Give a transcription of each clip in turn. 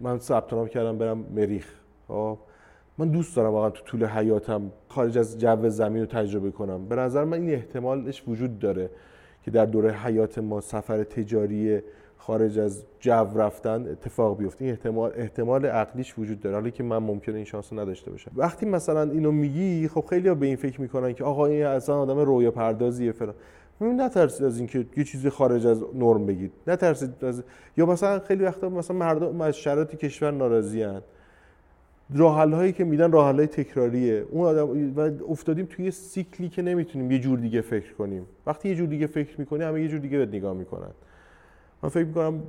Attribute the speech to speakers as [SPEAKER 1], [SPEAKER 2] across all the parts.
[SPEAKER 1] من ثبت نام کردم برم مریخ. خب؟ من دوست دارم واقعا تو طول حیاتم خارج از جو زمین رو تجربه کنم. به نظر من این احتمالش وجود داره که در دوره حیات ما سفر تجاری خارج از جو رفتن اتفاق بیفته. این احتمال احتمال عقلیش وجود داره. حالا که من ممکنه این شانس رو نداشته باشم. وقتی مثلا اینو میگی خب خیلی ها به این فکر می‌کنن که آقا این اصلا آدم رویا پردازیه فلان. نترسید از اینکه یه چیزی خارج از نرم بگید. نترسید از یا مثلا خیلی وقتا مثلا مردم از شرایط کشور ناراضی هن. راه هایی که میدن راه های تکراریه. اون آدم و افتادیم توی سیکلی که نمی‌تونیم یه جور دیگه فکر کنیم. وقتی یه جور دیگه فکر می‌کنی همه یه جور دیگه بهت نگاه می‌کنن. من فکر می‌کنم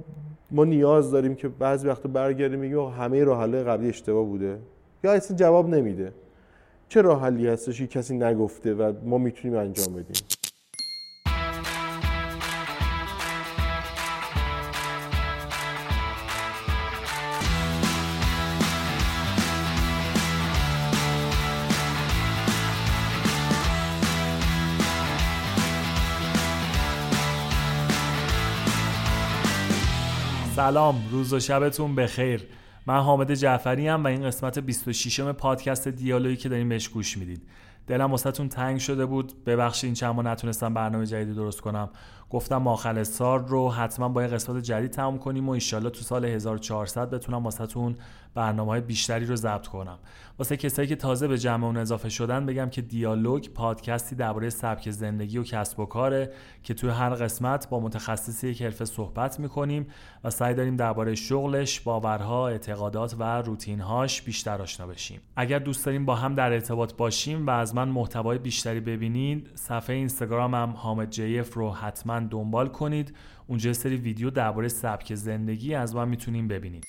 [SPEAKER 1] ما نیاز داریم که بعضی وقتا برگردیم میگیم همه راه قبلی اشتباه بوده. یا اصلا جواب نمیده. چه راه حلی هستش که کسی نگفته و ما می‌تونیم انجام بدیم؟
[SPEAKER 2] سلام روز و شبتون بخیر. من حامد جعفری ام و این قسمت 26 م پادکست دیالوگی که دارین بهش گوش می‌دید. دلم واسهتون تنگ شده بود. ببخشید این چند ماه نتونستم برنامه جدیدی درست کنم. گفتم ماخل سال رو حتما با یه قسمت جدید تموم کنیم و ایشالله تو سال 1400 بتونم واسهتون برنامه های بیشتری رو ضبط کنم واسه کسایی که تازه به جمع اون اضافه شدن بگم که دیالوگ پادکستی درباره سبک زندگی و کسب و کاره که توی هر قسمت با متخصصی یک حرفه صحبت می‌کنیم و سعی داریم درباره شغلش، باورها، اعتقادات و روتینهاش بیشتر آشنا بشیم. اگر دوست داریم با هم در ارتباط باشیم و از من محتوای بیشتری ببینید، صفحه اینستاگرامم حامد جیف رو حتما دنبال کنید. اونجا سری ویدیو درباره سبک زندگی از من می‌تونیم ببینید.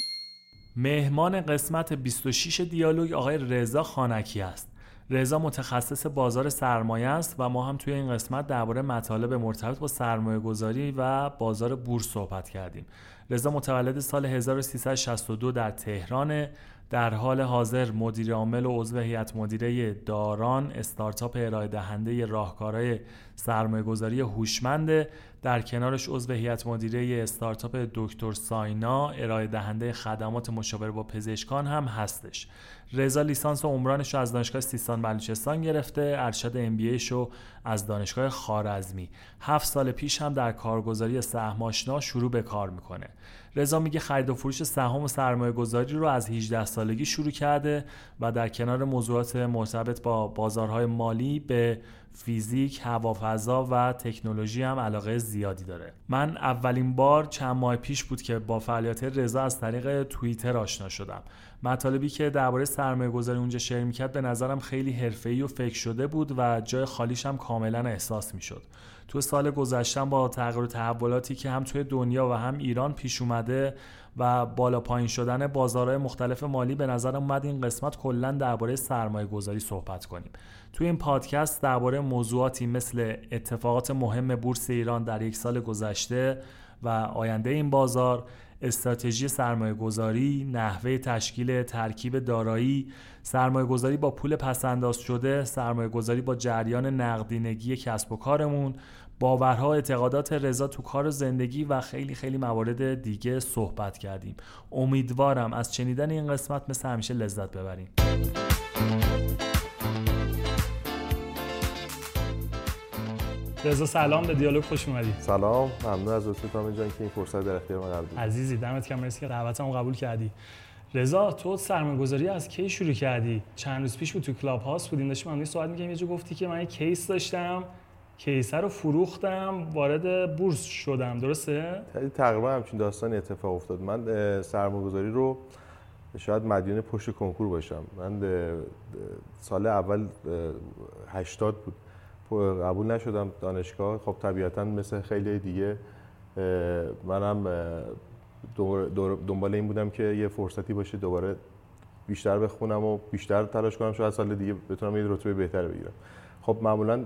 [SPEAKER 2] مهمان قسمت 26 دیالوگ آقای رضا خانکی است. رضا متخصص بازار سرمایه است و ما هم توی این قسمت درباره مطالب مرتبط با سرمایه گذاری و بازار بورس صحبت کردیم. رضا متولد سال 1362 در تهران در حال حاضر مدیر عامل و عضو هیئت مدیره داران استارتاپ ارائه دهنده راهکارهای سرمایه‌گذاری هوشمند در کنارش عضو هیئت مدیره استارتاپ دکتر ساینا ارائه دهنده خدمات مشاوره با پزشکان هم هستش. رضا لیسانس و عمرانش رو از دانشگاه سیستان بلوچستان گرفته ارشد ام بی رو از دانشگاه خارزمی هفت سال پیش هم در کارگزاری سهم شروع به کار می‌کنه. رضا میگه خرید و فروش سهام و سرمایه گذاری رو از 18 سالگی شروع کرده و در کنار موضوعات مرتبط با بازارهای مالی به فیزیک، هوافضا و تکنولوژی هم علاقه زیادی داره. من اولین بار چند ماه پیش بود که با فعالیت رضا از طریق توییتر آشنا شدم. مطالبی که درباره سرمایه گذاری اونجا شیر می‌کرد به نظرم خیلی حرفه‌ای و فکر شده بود و جای خالیش هم کاملا احساس می‌شد. تو سال گذشتم با تغییر و تحولاتی که هم توی دنیا و هم ایران پیش اومده و بالا پایین شدن بازارهای مختلف مالی به نظرم اومد این قسمت کلا درباره سرمایه گذاری صحبت کنیم توی این پادکست درباره موضوعاتی مثل اتفاقات مهم بورس ایران در یک سال گذشته و آینده این بازار استراتژی سرمایه گذاری، نحوه تشکیل ترکیب دارایی، سرمایه گذاری با پول پسنداز شده، سرمایه گذاری با جریان نقدینگی کسب و کارمون، باورها اعتقادات رضا تو کار و زندگی و خیلی خیلی موارد دیگه صحبت کردیم. امیدوارم از شنیدن این قسمت مثل همیشه لذت ببریم رضا سلام به دیالوگ خوش اومدی.
[SPEAKER 1] سلام ممنون از لطفت جان که این فرصت در اختیار من قرار
[SPEAKER 2] عزیزی دمت گرم مرسی که دعوتمو قبول کردی. رضا تو سرمایه‌گذاری از کی شروع کردی؟ چند روز پیش بود تو کلاب هاوس بودیم داشتیم من صحبت می‌کردیم. یه جا گفتی که من یه کیس داشتم کیسه رو فروختم وارد بورس شدم. درسته؟
[SPEAKER 1] تقریبا همچین داستانی اتفاق افتاد. من سرمایه‌گذاری رو شاید مدیون پشت کنکور باشم. من سال اول 80 بود. قبول نشدم دانشگاه. خب طبیعتا مثل خیلی دیگه منم دنبال این بودم که یه فرصتی باشه دوباره بیشتر بخونم و بیشتر تلاش کنم. شاید سال دیگه بتونم یه رتبه بهتر بگیرم. خب معمولا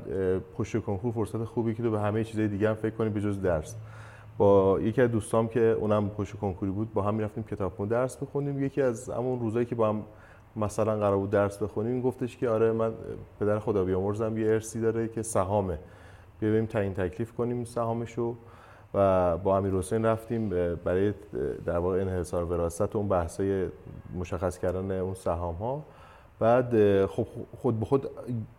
[SPEAKER 1] پشت کنکور فرصت خوبی که تو به همه چیزای دیگه هم فکر کنی به جز درس. با یکی از دوستام که اونم پشت کنکوری بود با هم می‌رفتیم کتابخونه درس بخونیم یکی از همون روزایی که با هم مثلا قرار بود درس بخونیم گفتش که آره من پدر خدا بیامرزم یه ارسی داره که سهامه. بیا بریم تعیین تکلیف کنیم سهامشو. و با امیر حسین رفتیم برای در واقع انحصار وراثت اون بحثای مشخص کردن اون سهام ها بعد خب خود به خود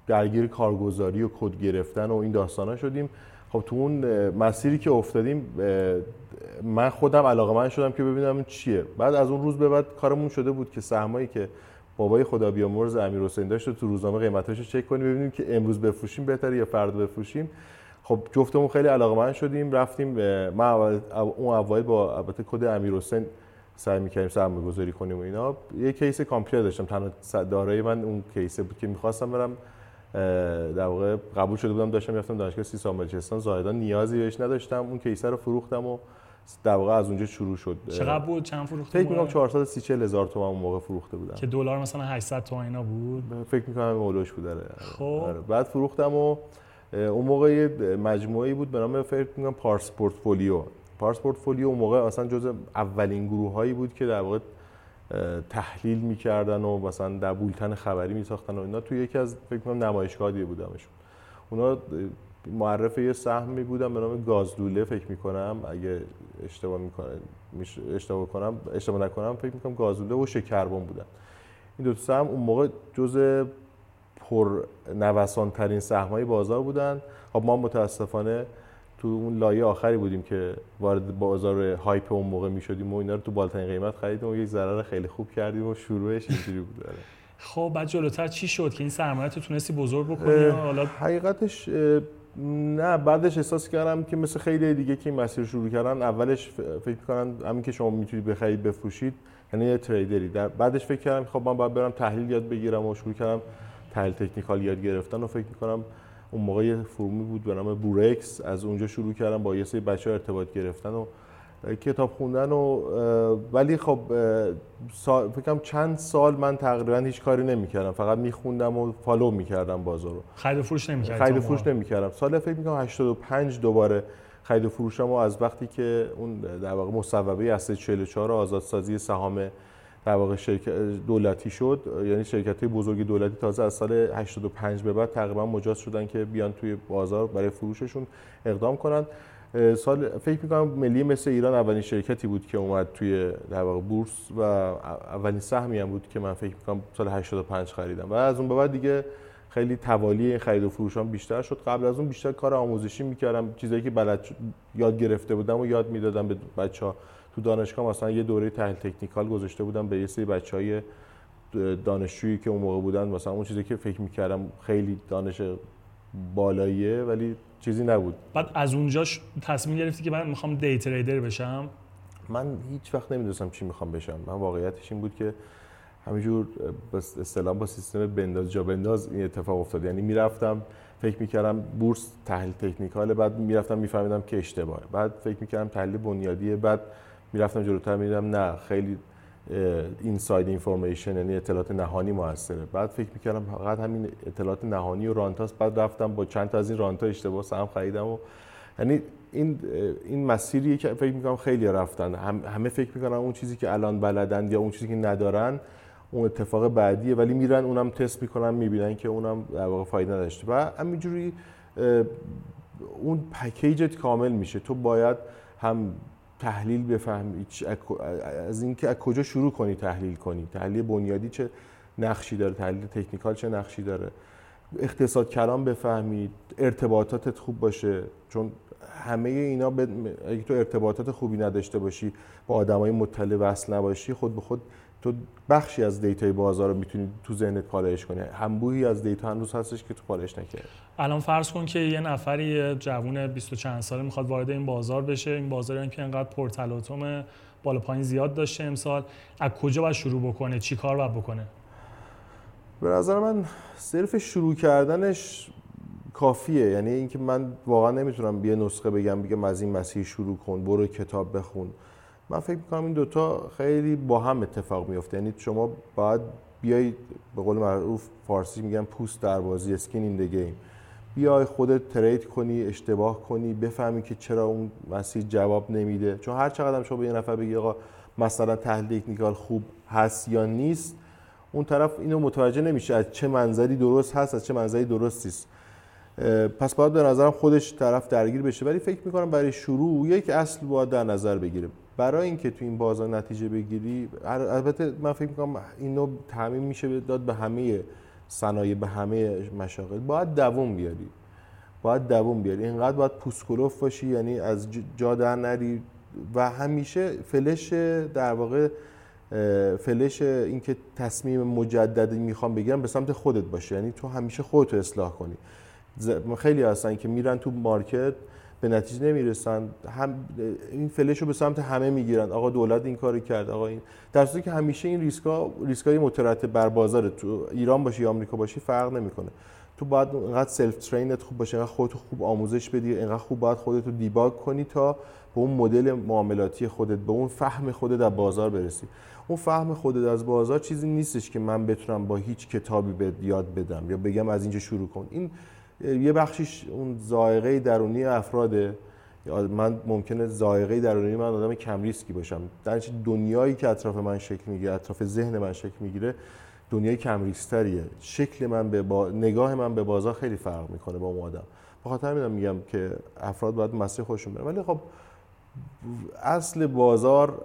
[SPEAKER 1] درگیر کارگزاری و کد گرفتن و این داستانا شدیم. خب تو اون مسیری که افتادیم من خودم علاقه من شدم که ببینم چیه. بعد از اون روز به بعد کارمون شده بود که سهمایی که بابای خدا بیامرز امیر حسین داشت تو روزنامه قیمتاشو چک کنیم ببینیم که امروز بفروشیم بهتره یا فردا بفروشیم. خب جفتمون خیلی علاقه من شدیم رفتیم من اون اوایل با البته کد امیر حسین سعی می‌کردیم سرمایه گذاری کنیم و اینا. یه کیس کامپیوتر داشتم تنها دارایی من اون کیسه بود که می‌خواستم برم در واقع قبول شده بودم داشتم رفتم دانشگاه سیستان بلوچستان زاهدان نیازی بهش نداشتم اون کیسه رو فروختم و در واقع از اونجا شروع شد.
[SPEAKER 2] چقدر بود؟ چند فروخته
[SPEAKER 1] فکر می‌کنم 430 هزار تومان اون موقع فروخته بودم
[SPEAKER 2] که دلار مثلا 800 تومان اینا بود؟
[SPEAKER 1] فکر می‌کنم اولش بود آره.
[SPEAKER 2] خب. آره.
[SPEAKER 1] بعد فروختم و اون موقع یه مجموعه‌ای بود به نام فکر می‌کنم پارس پورتفولیو. پارس پورتفولیو اون موقع اصلا جز اولین گروه بود که در واقع تحلیل می‌کردن و مثلا در بولتن خبری میساختن و اینا. توی یکی از فکر کنم نمایشگاه دیگه بودمشون. اونا معرف یه سهمی بودن به نام گازلوله فکر می‌کنم. اگه اشتباه می‌کنم اشتباه کنم اشتباه نکنم فکر می‌کنم گازلوله و شکربن بودن. این دو تا سهم اون موقع جز پر نوسان ترین سهمای بازار بودن. خب ما متاسفانه تو اون لایه آخری بودیم که وارد بازار هایپ اون موقع می شدیم و اینا رو تو بالاترین قیمت خریدیم و یک ضرر خیلی خوب کردیم و شروعش اینجوری بود. آره.
[SPEAKER 2] خب بعد جلوتر چی شد که این سرمایه تو تونستی بزرگ بکنی؟ حالا
[SPEAKER 1] حقیقتش نه بعدش احساس کردم که مثل خیلی دیگه که این مسیر شروع کردن اولش فکر می‌کنن همین که شما می‌تونید بخرید بفروشید یعنی یه تریدری. در بعدش فکر کردم خب من باید برم تحلیل یاد بگیرم و شروع کردم تحلیل تکنیکال یاد گرفتن و فکر می‌کنم اون موقع یه فرومی بود به نام بورکس. از اونجا شروع کردم با یه سری بچه ارتباط گرفتن و کتاب خوندن و ولی خب فکرم چند سال من تقریبا هیچ کاری نمی‌کردم. فقط میخوندم و فالو می‌کردم بازار رو
[SPEAKER 2] خرید فروش نمی‌کردم
[SPEAKER 1] خرید فروش نمی‌کردم. سال فکر می‌کنم 85 دوباره خرید و فروشم و از وقتی که اون در واقع مصوبه اصل 44 آزادسازی سهام در واقع شرکت دولتی شد. یعنی شرکت های بزرگ دولتی تازه از سال 85 به بعد تقریبا مجاز شدن که بیان توی بازار برای فروششون اقدام کنن. سال فکر می‌کنم ملی مثل ایران اولین شرکتی بود که اومد توی در واقع بورس و اولین سهمی هم بود که من فکر می‌کنم سال 85 خریدم. و از اون به بعد دیگه خیلی توالی خرید و فروشان بیشتر شد. قبل از اون بیشتر کار آموزشی می‌کردم. چیزایی که بلد یاد گرفته بودم و یاد می‌دادم به بچه ها تو دانشگاه مثلا یه دوره تحلیل تکنیکال گذاشته بودم به یه سری بچهای دانشجویی که اون موقع بودن. مثلا اون چیزی که فکر می‌کردم خیلی دانش بالاییه ولی چیزی نبود.
[SPEAKER 2] بعد از اونجاش تصمیم گرفتی که من می‌خوام دی تریدر بشم؟
[SPEAKER 1] من هیچ وقت نمی‌دونستم چی می‌خوام بشم. من واقعیتش این بود که همینجور اصطلاح با سیستم بنداز جا بنداز این اتفاق افتاد. یعنی می‌رفتم فکر می‌کردم بورس تحلیل تکنیکال بعد می‌رفتم میفهمیدم که اشتباهه. بعد فکر می‌کردم تحلیل بنیادیه بعد می‌رفتم جلوتر می‌دیدم نه خیلی اینساید اینفورمیشن یعنی اطلاعات نهانی موثره. بعد فکر می‌کردم فقط همین اطلاعات نهانی و رانتاس. بعد رفتم با چند تا از این رانتا اشتباه سهم خریدم و یعنی این این مسیری که فکر می‌کنم خیلی رفتن. همه فکر می‌کنن اون چیزی که الان بلدن یا اون چیزی که ندارن اون اتفاق بعدیه ولی میرن اونم تست می‌کنن می‌بینن که اونم در واقع فایده نداشته. و همینجوری اون پکیجت کامل میشه. تو باید هم تحلیل بفهمی از اینکه از کجا شروع کنی تحلیل کنی؟ تحلیل بنیادی چه نقشی داره؟ تحلیل تکنیکال چه نقشی داره؟ اقتصاد کلام بفهمید ارتباطاتت خوب باشه چون همه اینا ب... اگه تو ارتباطات خوبی نداشته باشی با آدمای مطلع وصل نباشی خود به خود تو بخشی از دیتای بازار رو می‌تونی تو ذهنت پالایش کنی. انبوهی از دیتا هنوز هستش که تو پالایش نکردی.
[SPEAKER 2] الان فرض کن که یه نفری جوون 20 و چند ساله می‌خواد وارد این بازار بشه. این بازار هم که انقدر پرتلاطم بالا پایین زیاد داشته امسال. از کجا باید شروع بکنه؟ چی کار باید بکنه؟
[SPEAKER 1] به نظر من صرف شروع کردنش کافیه. یعنی اینکه من واقعا نمی‌تونم بیا نسخه بگم بگم از این مسیر شروع کن برو کتاب بخون. من فکر می‌کنم این دوتا خیلی با هم اتفاق میفته یعنی شما باید بیای به قول معروف فارسی میگن پوست در بازی اسکین این گیم بیای خودت ترید کنی اشتباه کنی بفهمی که چرا اون مسیر جواب نمیده. چون هر چقدر شما به یه نفر بگی آقا مثلا تحلیل تکنیکال خوب هست یا نیست اون طرف اینو متوجه نمیشه از چه منظری درست هست از چه منظری درست نیست. پس باید به نظرم خودش طرف درگیر بشه. ولی فکر می‌کنم برای شروع یک اصل باید در نظر بگیره برای اینکه تو این بازار نتیجه بگیری البته من فکر می‌کنم اینو تعمین میشه داد به همه صنایع به همه مشاغل. باید دووم بیاری. باید دووم بیاری. اینقدر باید پوسکلوف باشی یعنی از جا در نری. و همیشه فلش در واقع فلش اینکه تصمیم مجددی می‌خوام بگیرم به سمت خودت باشه. یعنی تو همیشه خودت رو اصلاح کنی. خیلی هستن که میرن تو مارکت به نتیجه نمی‌رسن. هم این فلش رو به سمت همه می‌گیرن. آقا دولت این کاری کرد. آقا این در صورتی که همیشه این ریسکا ریسکای مترتب بر بازار تو ایران باشی یا آمریکا باشی فرق نمی‌کنه. تو باید اینقدر self-training ت خوب باشه اینقدر خودت خوب آموزش بدی اینقدر خوب باید خودت رو debug کنی تا به اون مدل معاملاتی خودت به اون فهم خودت در بازار برسی. اون فهم خودت از بازار چیزی نیستش که من بتونم با هیچ کتابی به یاد بدم یا بگم از اینجا شروع کن. این یه بخشیش اون زائقه درونی افراده. من ممکنه زائقه درونی من آدم کم ریسکی باشم. در دنیایی که اطراف من شکل می‌گیره اطراف ذهن من شکل می‌گیره دنیای کم ریسکتریه. شکل من به با... نگاه من به بازار خیلی فرق می‌کنه با اون آدم. بخاطر همین میگم که افراد باید مسیر خودشون برن. ولی خب اصل بازار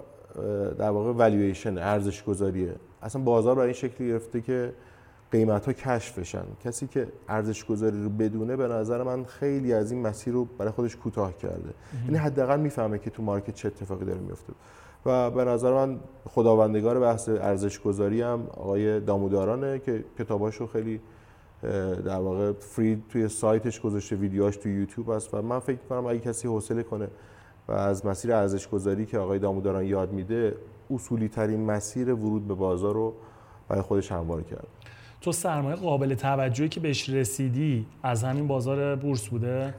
[SPEAKER 1] در واقع والویشن ارزش گذاریه اصلا بازار برای این شکلی گرفته که قیمت ها کشف بشن. کسی که ارزش گذاری رو بدونه به نظر من خیلی از این مسیر رو برای خودش کوتاه کرده. یعنی حداقل می‌فهمه که تو مارکت چه اتفاقی داره میفته و به نظر من خداوندگار بحث ارزش گذاری هم آقای دامودارانه که کتاباشو خیلی در واقع فری توی سایتش گذاشته ویدیوهاش توی یوتیوب هست و من فکر کنم اگه کسی حوصله کنه و از مسیر ارزش گذاری که آقای داموداران یاد میده اصولی ترین مسیر ورود به بازار رو برای خودش هموار کرد.
[SPEAKER 2] تو سرمایه قابل توجهی که بهش رسیدی از همین بازار بورس بوده؟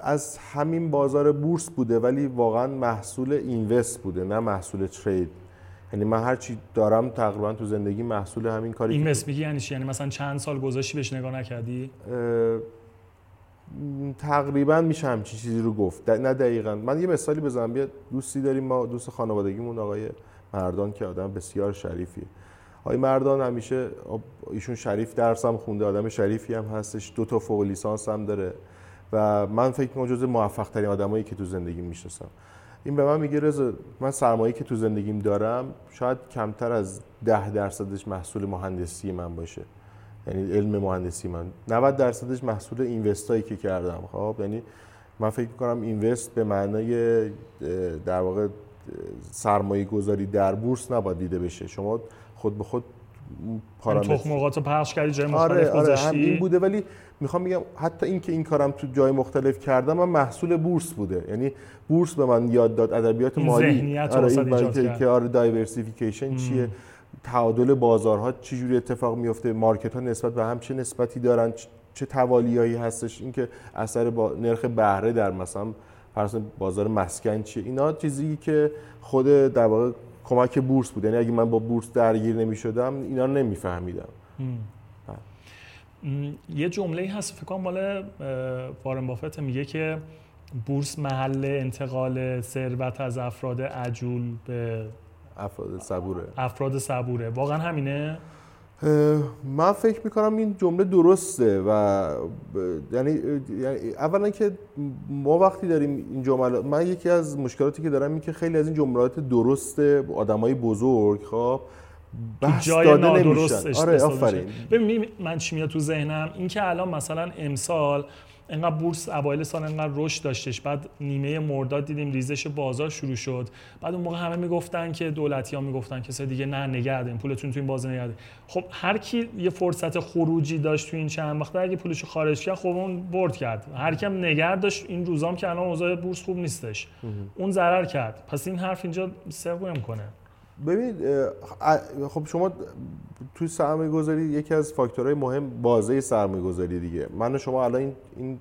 [SPEAKER 1] از همین بازار بورس بوده ولی واقعا محصول اینوست بوده نه محصول ترید. یعنی من هر چی دارم تقریبا تو زندگی محصول همین کاری
[SPEAKER 2] اینوست میگی یعنی چی؟ یعنی مثلا چند سال گذاشتی بهش نگاه نکردی؟
[SPEAKER 1] تقریبا میشه همچین چیزی رو گفت. نه دقیقا. من یه مثالی بزنم. بیا دوستی داریم ما دوست خانوادگیمون آقای مردان که آدم بسیار شریفی آقای مردان همیشه ایشون شریف درسم خونده آدم شریفی هم هستش دو تا فوق لیسانس هم داره و من فکر کنم جزو موفق ترین آدمایی که تو زندگیم می‌شناسم. این به من میگه رضا من سرمایه‌ای که تو زندگیم دارم شاید کمتر از ده درصدش محصول مهندسی من باشه. یعنی علم مهندسی من. 90 درصدش محصول invest هایی که کردم. خب یعنی من فکر کنم invest به معنای در واقع سرمایه گذاری در بورس نباید دیده بشه. شما خود به خود
[SPEAKER 2] پارامتر. تخم پخش کردی جای مختلف آره آره
[SPEAKER 1] هم این بوده. ولی می‌خوام بگم حتی اینکه این کارم تو جای مختلف کردم من محصول بورس بوده. یعنی بورس به من یاد داد ادبیات مالی.
[SPEAKER 2] آره این
[SPEAKER 1] که آره diversification چیه تعادل بازارها چجوری اتفاق میفته مارکت ها نسبت به هم چه نسبتی دارن چه توالیایی هستش. اینکه اثر با نرخ بهره در مثلا فرض بازار مسکن چیه. اینا چیزی که خود در واقع کمک بورس بود. یعنی اگه من با بورس درگیر نمی شدم اینا رو نمیفهمیدم.
[SPEAKER 2] یه جمله هست فکر کنم مال وارن بافت میگه که بورس محل انتقال ثروت از افراد عجول به
[SPEAKER 1] افراد صبوره.
[SPEAKER 2] افراد صبوره. واقعا همینه؟
[SPEAKER 1] من فکر می‌کنم این جمله درسته و یعنی, یعنی اولا که ما وقتی داریم این جمله من یکی از مشکلاتی که دارم این که خیلی از این جملات درست آدمای بزرگ خب
[SPEAKER 2] بحث جای داده نمیشن. آره آفرین. ببین من چی میاد تو ذهنم؟ این که الان مثلا امسال انقدر بورس اوایل سال انقدر رشد داشتش. بعد نیمه مرداد دیدیم ریزش بازار شروع شد. بعد اون موقع همه می‌گفتن که دولتی ها می‌گفتن که دیگه نه نگه پولتون تو این بازار نگه خب هر کی یه فرصت خروجی داشت تو این چند وقت اگه پولش خارج کرد خب اون برد کرد. هر کیم نگه داشت این روزام که الان اوضاع بورس خوب نیستش. اون ضرر کرد. پس این حرف اینجا سرو می‌کنه
[SPEAKER 1] ببین خب شما توی سرمایه گذاری یکی از فاکتورهای مهم بازه سرمایه گذاری دیگه. من و شما الان این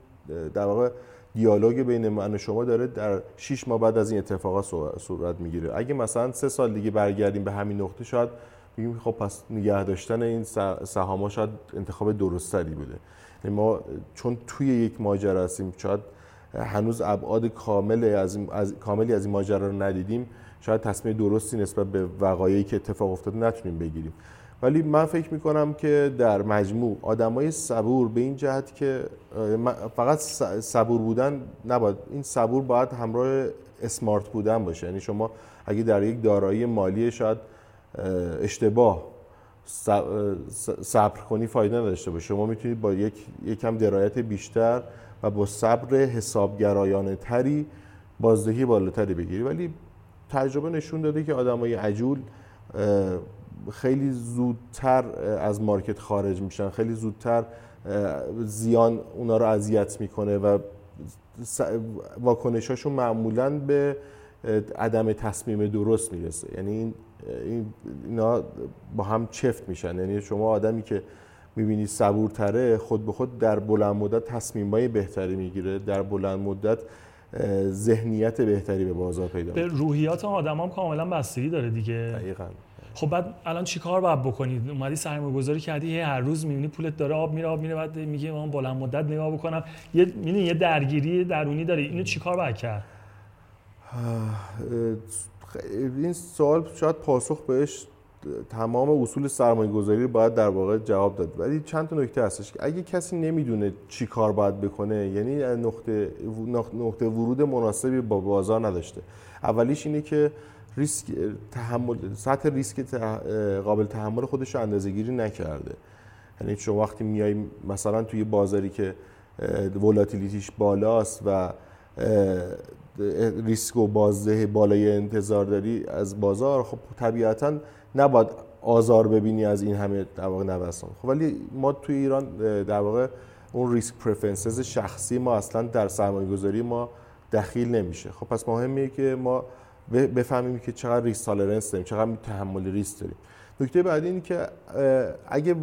[SPEAKER 1] در واقع دیالوگ بین من و شما داره در 6 ماه بعد از این اتفاقات صورت می‌گیره. اگه مثلا سه سال دیگه برگردیم به همین نقطه شاید بگیم خب پس نگه داشتن این سهام شاید انتخاب درستری بوده. یعنی ما چون توی یک ماجرا هستیم شاید هنوز ابعاد کامل از, از کاملی از این ماجرا رو ندیدیم شاید تصمیم درستی نسبت به وقایعی که اتفاق افتاده نتونیم بگیریم. ولی من فکر می‌کنم که در مجموع آدمای صبور به این جهت که فقط صبور بودن نباید این صبور باید همراه اسمارت بودن باشه. یعنی شما اگه در یک دارایی مالی شاید اشتباه صبر کنی فایده نداشته باشه. شما می‌تونید با یک یکم درایت بیشتر و با صبر حسابگرایانه تری بازدهی بالاتری بگیری. ولی تجربه نشون داده که آدمای عجول خیلی زودتر از مارکت خارج میشن. خیلی زودتر زیان اونا رو اذیت می‌کنه و واکنشاشون معمولا به عدم تصمیم درست می‌رسه. یعنی این اینا با هم چفت میشن. یعنی شما آدمی که می‌بینی صبورتره خود به خود در بلند مدت تصمیمای بهتری می‌گیره. در بلند مدت ذهنیت بهتری به بازار پیدا
[SPEAKER 2] به روحیات آدم هم کاملا بستگی داره دیگه.
[SPEAKER 1] دقیقاً.
[SPEAKER 2] خب بعد الان چیکار باید بکنید اومدی سرمایه گذاری کردی هر روز می‌بینی پولت داره آب میره آب میره بعد میگه من بلند مدت نگاه بکنم. یه یه درگیری درونی داره اینو چیکار باید کرد؟
[SPEAKER 1] این سوال شاید پاسخ بهش تمام اصول سرمایه گذاری رو باید در واقع جواب داد. ولی چند تا نکته هستش که اگه کسی نمی‌دونه چی کار باید بکنه یعنی نقطه نقطه ورود مناسبی با بازار نداشته. اولیش اینه که ریسک تحمل سطح ریسک قابل تحمل خودش رو اندازه نکرده. یعنی شما وقتی میای مثلا توی بازاری که ولاتیلیتیش بالاست و ریسک و بازده بالای انتظار داری از بازار خب طبیعتا نباید آزار ببینی از این همه در واقع نوسان. خب ولی ما توی ایران در واقع اون ریسک پرفنسز شخصی ما اصلا در سرمایه گذاری ما دخیل نمیشه. خب پس مهمه که ما بفهمیم که چقدر ریسک تالرنس داریم چقدر تحمل ریسک داریم. نکته بعدی اینه که اگه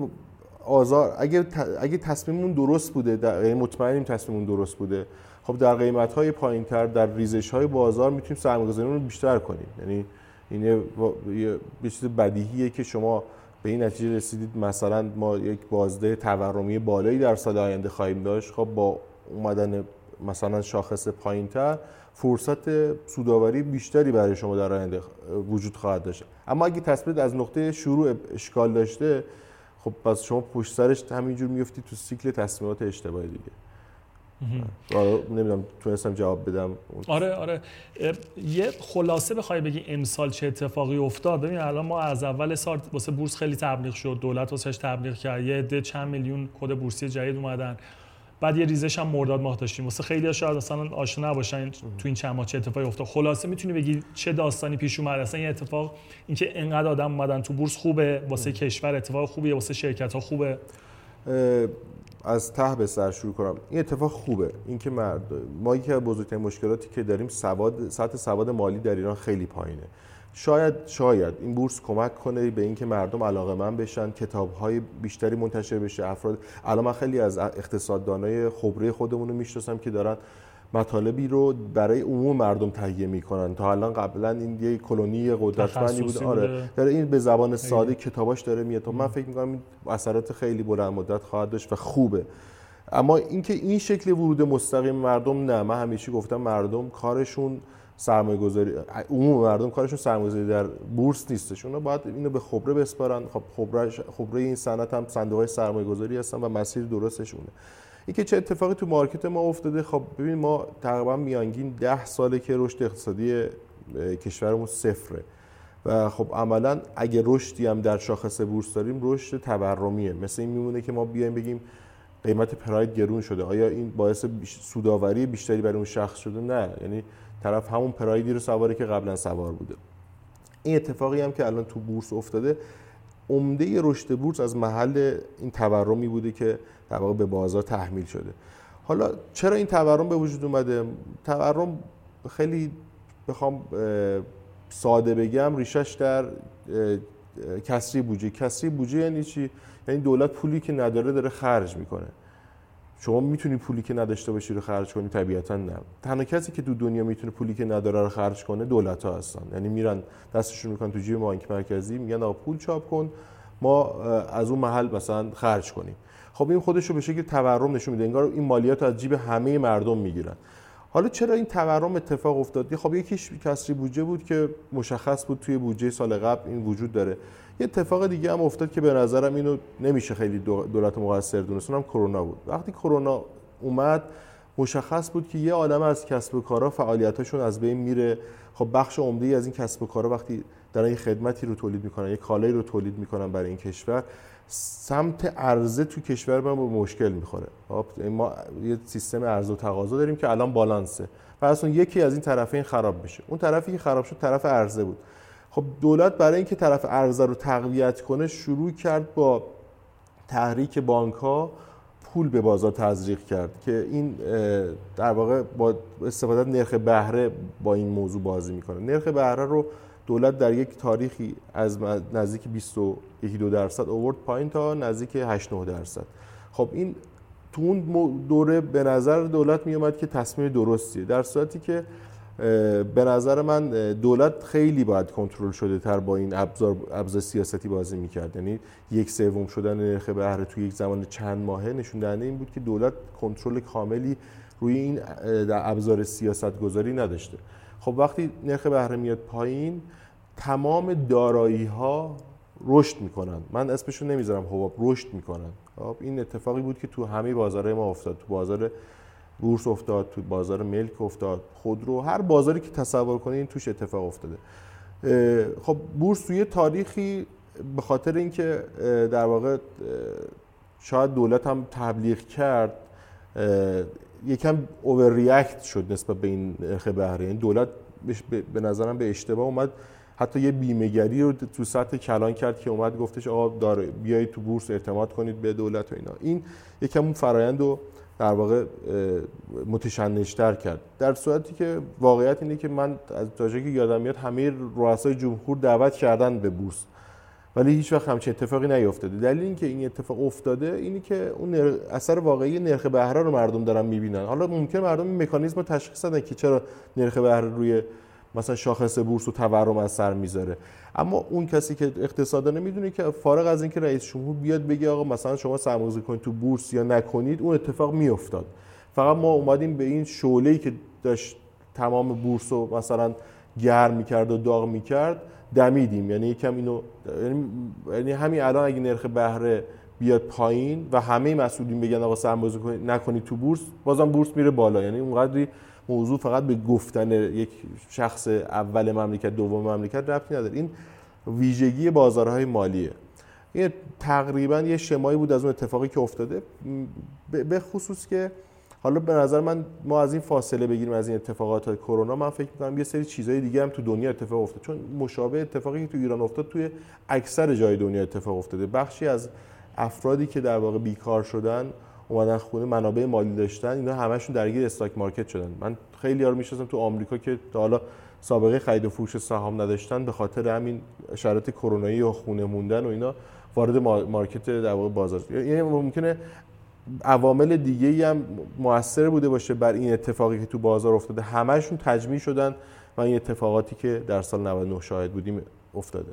[SPEAKER 1] آزار اگه اگه تصمیممون درست بوده در یعنی مطمئنیم تصمیممون درست بوده خب در قیمت های پایین تر در ریزش های بازار می‌تونیم سرمایه‌گذاری رو بیشتر کنیم. یعنی این یه چیز بدیهیه که شما به این نتیجه رسیدید. مثلا ما یک بازده تورمی بالایی در سال آینده خواهیم داشت. خب با اومدن مثلا شاخص پایینتر فرصت سوداوری بیشتری برای شما در آینده وجود خواهد داشت. اما اگه تصمیم از نقطه شروع اشکال داشته خب پس شما پشت سرش همینجور میفتی تو سیکل تصمیمات اشتباهی دیگه. آره. نمی‌دونم تونستم جواب بدم.
[SPEAKER 2] آره آره. یه خلاصه بخوای بگی امسال چه اتفاقی افتاد؟ ببین الان ما از اول سال واسه بورس خیلی تبلیغ شد. دولت واسش تبلیغ کرد. یه عده چند میلیون کد بورسی جدید اومدن. بعد یه ریزش هم مرداد ماه داشتیم. واسه خیلی شاید مثلا آشنا نباشن تو این چند ماه چه اتفاقی افتاد. خلاصه می‌تونی بگی چه داستانی پیش اومد؟ اصلا یه اتفاق اینکه انقدر آدم اومدن تو بورس خوبه واسه کشور اتفاق خوبیه واسه شرکت ها خوبه
[SPEAKER 1] از ته به سر شروع کنم. این اتفاق خوبه. اینکه ما یکی از بزرگترین مشکلاتی که داریم سواد سطح سواد مالی در ایران خیلی پایینه. شاید شاید این بورس کمک کنه به اینکه مردم علاقه من بشن کتاب های بیشتری منتشر بشه افراد الان من خیلی از اقتصاددانای خبره خودمون رو می‌شناسم که دارن مطالبی رو برای عموم مردم تهیه می‌کنن. تا الان قبلا این یه کلونی قدرتمندی بود. آره. داره این به زبان ساده کتاباش داره میاد. من فکر می‌کنم این اثرات خیلی بلند مدت خواهد داشت و خوبه. اما اینکه این شکل ورود مستقیم مردم نه. من همیشه گفتم مردم کارشون سرمایه گذاری عموم مردم کارشون سرمایه گذاری در بورس نیستش اونا باید اینو به خبره بسپارن. خب خبره خبره این صنعت هم صندوق های سرمایه گذاری هستن و مسیر درستشونه. اینکه چه اتفاقی تو مارکت ما افتاده. خب ببین ما تقریبا میانگین ده ساله که رشد اقتصادی کشورمون صفره. و خب عملا اگه رشدی هم در شاخص بورس داریم رشد تورمیه. مثل این میمونه که ما بیایم بگیم قیمت پراید گرون شده. آیا این باعث سوداوری بیشتری برای اون شخص شده؟ نه. یعنی طرف همون پرایدی رو سواره که قبلا سوار بوده. این اتفاقی هم که الان تو بورس افتاده عمده رشد بورس از محل این تورمی بوده که در واقع به بازار تحمیل شده. حالا چرا این تورم به وجود اومده؟ تورم خیلی بخوام ساده بگم ریشش در کسری بودجه. کسری بودجه یعنی چی؟ یعنی دولت پولی که نداره داره خرج می‌کنه. شما می‌تونی پولی که نداشته باشی رو خرج کنی؟ طبیعتا نه. تنها کسی که تو دنیا می‌تونه پولی که نداره رو خرج کنه دولت ها هستن. یعنی میرن دستشون می‌کنن تو جیب بانک مرکزی میگن آقا پول چاپ کن ما از اون محل مثلا خرج کنیم. خب این خودش رو به شکل تورم نشون میده. انگار این مالیات از جیب همه مردم می‌گیرن. حالا چرا این تورم اتفاق افتاد؟ خب یکیش کسری بودجه بود که مشخص بود توی بودجه سال قبل این وجود داره. یه اتفاق دیگه هم افتاد که به نظرم اینو نمیشه خیلی دولت مقصر دونست. اونم کرونا بود. وقتی کرونا اومد مشخص بود که یه عالم از کسب و کارها فعالیتاشون از بین میره. خب بخش عمده از این کسب و کارها وقتی دارن یه خدمتی رو تولید می‌کنن یه کالایی رو تولید می‌کنن برای این کشور سمت عرضه تو کشور ما به مشکل می‌خوره. خب ما یه سیستم عرضه و تقاضا داریم که الان بالانسه. و اصلا یکی از این طرفین خراب میشه. اون طرفی که خراب شد طرف عرضه بود. خب دولت برای اینکه طرف عرضه رو تقویت کنه شروع کرد با تحریک بانک ها پول به بازار تزریق کرد که این در واقع با استفاده نرخ بهره با این موضوع بازی می‌کنه. نرخ بهره رو دولت در یک تاریخی از نزدیک 21 دو درصد اوورد پایین تا نزدیک 8 9 درصد. خب این تو اون دوره به نظر دولت می اومد که تصمیم درستیه در صورتی که به نظر من دولت خیلی باید کنترل شده تر با این ابزار ابزار سیاستی بازی می‌کرد. یعنی یک سوم شدن نرخ بهره توی یک زمان چند ماهه نشون دهنده این بود که دولت کنترل کاملی روی این ابزار سیاست گذاری نداشته. خب وقتی نرخ بهره میاد پایین تمام دارایی ها رشد می‌کنن. من اسمشو نمی‌ذارم حباب رشد می‌کنن. خب این اتفاقی بود که تو همه بازارهای ما افتاد. تو بازار بورس افتاد تو بازار ملک افتاد. خودرو هر بازاری که تصور کنین توش اتفاق افتاده. خب بورس توی تاریخی به خاطر اینکه در واقع شاید دولت هم تبلیغ کرد یکم اوور ریاکت شد نسبت به این نرخ بهره. این دولت به نظرم به اشتباه اومد. حتی یه بیمهگری رو تو سطح کلان کرد که اومد گفتش آقا داره بیایید تو بورس اعتماد کنید به دولت و اینا. این یکم اون فرایند رو در واقع متشنجتر کرد. در صورتی که واقعیت اینه که من از تاجه که یادم میاد همه رؤسای جمهور دعوت کردن به بورس. ولی هیچ وقت همچین اتفاقی نیفتاده دلیل اینکه این اتفاق افتاده اینی که اون اثر واقعی نرخ بهره رو مردم دارن می‌بینن. حالا ممکن مردم مکانیزم رو تشخیص دادن که چرا نرخ بهره روی مثلا شاخص بورس و تورم از سر می‌ذاره. اما اون کسی که اقتصاددان می‌دونه که فارغ از اینکه رئیس جمهور بیاد بگه آقا مثلا شما سرمایه‌گذاری کنید تو بورس یا نکنید اون اتفاق میافتاد. فقط ما اومدیم به این شعله‌ای که داشت تمام بورس رو مثلا گرم می‌کرد و داغ می‌کرد. دمیدیم. یعنی یکم اینو یعنی, یعنی همین الان اگه نرخ بهره بیاد پایین و همه مسئولین بگن آقا سرمایه‌گذاری نکنید تو بورس بازم بورس میره بالا. یعنی اونقدری موضوع فقط به گفتن یک شخص اول مملکت دوم مملکت ربطی نداره. این ویژگی بازارهای مالیه. این تقریبا یه شمایی بود از اون اتفاقی که افتاده. به خصوص که حالا به نظر من ما از این فاصله بگیریم از این اتفاقات کرونا من فکر می‌کنم یه سری چیزهای دیگه هم تو دنیا اتفاق افتاد. چون مشابه اتفاقی که تو ایران افتاد توی اکثر جای دنیا اتفاق افتاده. بخشی از افرادی که در واقع بیکار شدن اومدن خونه منابع مالی داشتن اینا همشون درگیر استاک مارکت شدن. من خیلی یارو می‌شناسم تو آمریکا که تا حالا سابقه خرید و فروش سهام نداشتن به خاطر همین شرایط کرونایی و خونه موندن و اینا وارد مارکت در واقع بازار یعنی ممکنه عوامل دیگه ای هم موثر بوده باشه بر این اتفاقی که تو بازار افتاده. همشون تجمیع شدن و این اتفاقاتی که در سال 99 شاهد بودیم افتاده.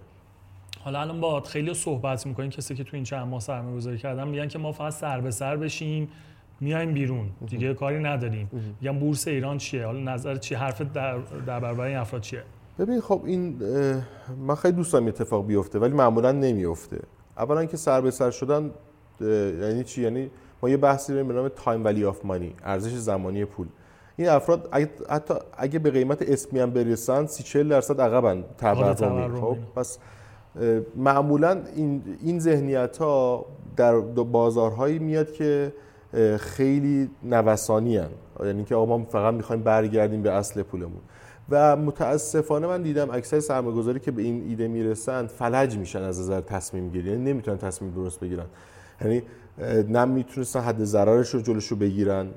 [SPEAKER 2] حالا الان با خیلی صحبت می‌کنیم. کسی که تو این چند ماه سرمایه گذاری کردن میگن که ما فقط سر به سر بشیم میایم بیرون. دیگه کاری نداریم. میگن بورس ایران چیه؟ حالا نظر چی؟ حرف در در برابر این افراد چیه؟
[SPEAKER 1] ببین خب این من خیلی دوست دارم اتفاق بیفته ولی معمولا نمیفته اولا که سر به سر شدن یعنی چی؟ یعنی ما یه بحثی داریم به نام time value of money ارزش زمانی پول. این افراد اگه حتی اگه به قیمت اسمی هم برسن 30 40 درصد عقبن تورمی خب پس معمولا این این ذهنیت ها در بازارهایی میاد که خیلی نوسانی هن. یعنی که آقا ما فقط می‌خوایم برگردیم به اصل پولمون. و متاسفانه من دیدم اکثر سرمایه‌گذاری که به این ایده می‌رسن فلج میشن از نظر تصمیم گیری. یعنی نمی‌تونن تصمیم درست بگیرن. یعنی نه می‌تونستن حد ضررش رو جلوش رو بگیرن.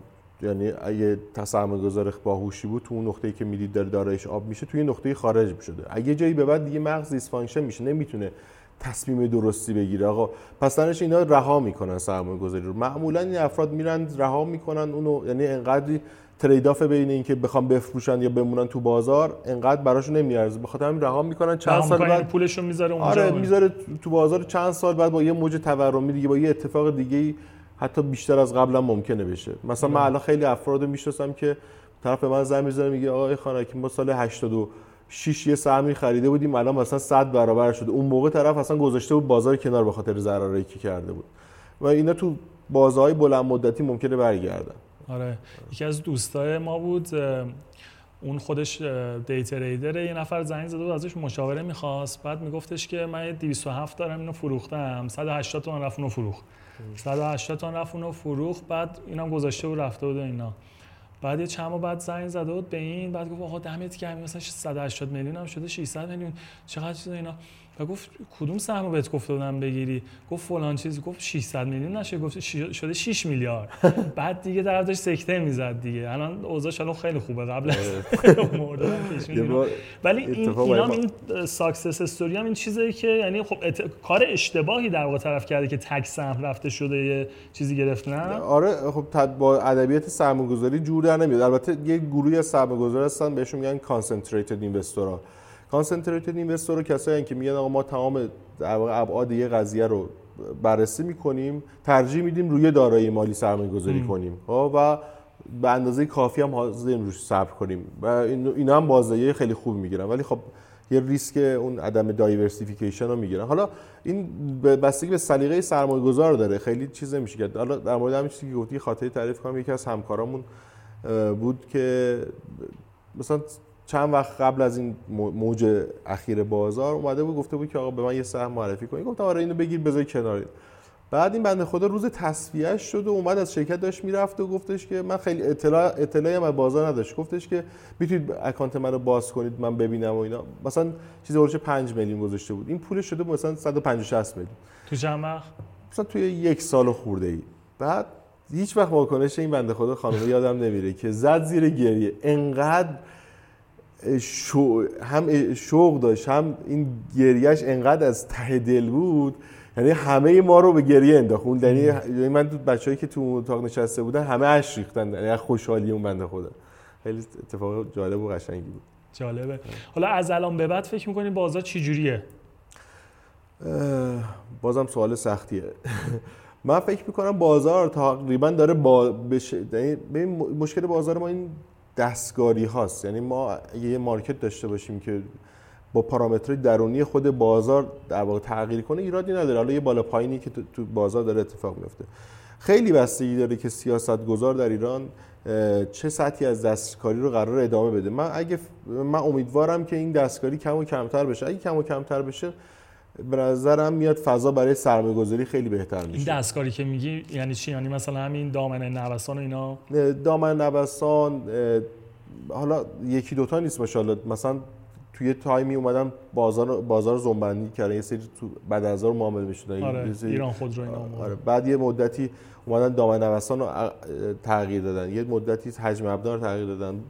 [SPEAKER 1] یعنی اگه سرمایه گذار باهوشی بود تو اون نقطه‌ای که می‌دید داره دارایش آب میشه توی نقطه خارج می‌شده. اگه جایی به بعد دیگه مغز dysfunction میشه نمی‌تونه تصمیم درستی بگیره. آقا پس تنش اینا رها می‌کنن سرمایه گذاری رو. معمولا این افراد میرن رها می‌کنن اونو یعنی انقدری ترید آف بین اینکه بخوام بفروشن یا بمونن تو بازار انقدر براشون نمیارزه. بخاطر همین رها می‌کنن چند سال بعد
[SPEAKER 2] پولشو می‌ذاره اونجا.
[SPEAKER 1] آره می‌ذاره تو بازار چند سال بعد با یه موج تورمی دیگه با یه اتفاق دیگه حتی بیشتر از قبلا ممکنه بشه. مثلا من الان خیلی افراد می‌شناسم که طرف به من زنگ می‌زنه میگه آقای خانکی ما سال 86 یه سهمی خریده بودیم الان مثلا 100 برابر شده. اون موقع طرف اصلا گذاشته بود بازار کنار به خاطر ضرری که کرده بود. و اینا تو بازهای بلند مدتی ممکنه برگردن.
[SPEAKER 2] آره. یکی از دوستای ما بود اون خودش دیت ریدره یه نفر زنگ زده بود ازش مشاوره می‌خواست. بعد میگفتش که من 207 دارم اینو فروختم. 180 تومن رفت اونو فروخت. 180 تومن رفت اونو فروخت. بعد اینم گذاشته و رفته بود اینا. بعد یه چند بعد زنگ زده بود به این. بعد گفت آقا دمت گرم. مثلا 180 میلیون هم شده 600 میلیون. چقدر چیز اینا. و گفت کدوم سهم بهت گفته بودم بگیری؟ گفت فلان چیزی. گفت 600 میلیون نشه. گفت شده 6 میلیارد. بعد دیگه در داشت سکته می‌زد دیگه. الان اوضاعش الان خیلی خوبه. قبل از ولی این اینا این success story هم این چیزی که یعنی خب کار اشتباهی در واقع طرف کرده که تک سهم رفته شده یه چیزی گرفت نه
[SPEAKER 1] آره خب با ادبیات سرمایه‌گذاری جور در نمیاد. البته یه گروهی از سرمایه‌گذار هستن بهشون میگن concentrated investor ها concentrated investor کسایی که میگن آقا ما تمام در واقع ابعاد یه قضیه رو بررسی می‌کنیم ترجیح میدیم روی دارایی مالی سرمایه گذاری کنیم. خب، و به اندازه کافی هم حاضریم روش صبر کنیم. و اینا هم بازدهی خیلی خوب می‌گیرن. ولی خب یه ریسک اون عدم diversification رو می‌گیرن. حالا این بستگی به سلیقه سرمایه گذار داره. خیلی چیز نمیشه حالا در مورد همین چیزی که گفتی خاطری تعریف کنم. یکی از همکارامون بود که مثلا چند وقت قبل از این موج اخیر بازار اومده بود گفته بود که آقا به من یه سهم معرفی کنید. گفتم آره اینو بگیر بذار کنار بعد این بنده خدا روز تصفیهش شد و اومد از شرکت داشت می‌رفت و گفتش که من خیلی اطلاع اطلاعی هم از بازار نداشت. گفتش که می‌تونید اکانت منو باز کنید من ببینم و اینا. مثلا چیزی هولش 5 میلیون گذاشته بود. این پول شده مثلا 150 60 میلیون.
[SPEAKER 2] تو چند وقت؟
[SPEAKER 1] مثلا توی یک سال خورده ای بعد هیچ وقت واکنش این بنده خدا خانم یادم نمیره که زد زیر گریه. انقدر شو هم شوق داشت هم این گریهش انقدر از ته دل بود. یعنی همه ما رو به گریه انداخت. اون یعنی, یعنی من تو بچه‌ای که تو اتاق نشسته بودن همه اش ریختن. یعنی خوشحالی اون بنده خدا. خیلی اتفاق جالب و قشنگی بود.
[SPEAKER 2] جالبه. حالا از الان به بعد فکر می‌کنی بازار چی جوریه؟
[SPEAKER 1] بازم سوال سختیه. من فکر می‌کنم بازار تقریبا داره با بشه یعنی مشکل بازار ما این دستگاری هاست. یعنی ما یه مارکت داشته باشیم که با پارامترهای درونی خود بازار در واقع تغییر کنه ایرادی نداره. حالا یه بالا پایینی که تو بازار داره اتفاق میفته. خیلی بستگی داره که سیاست گذار در ایران چه سطحی از دستکاری رو قرار ادامه بده. من اگه من امیدوارم که این دستکاری کم و کمتر بشه. اگه کم و کمتر بشه به نظرم میاد فضا برای سرمایه گذاری خیلی بهتر میشه.
[SPEAKER 2] این دستکاری که میگی یعنی چی؟ یعنی مثلا همین دامن نوسان و اینا؟
[SPEAKER 1] دامن نوسان حالا یکی دوتا نیست ماشاءالله. مثلا توی تایمی اومدن بازار بازار زنبندی کردن یه سری تو بعد از معامله می‌شدن
[SPEAKER 2] آره، ایران خودرو اینا
[SPEAKER 1] آره بعد یه مدتی اومدن دامن نوسان رو تغییر دادن. یه مدتی حجم ابزار تغییر دادن.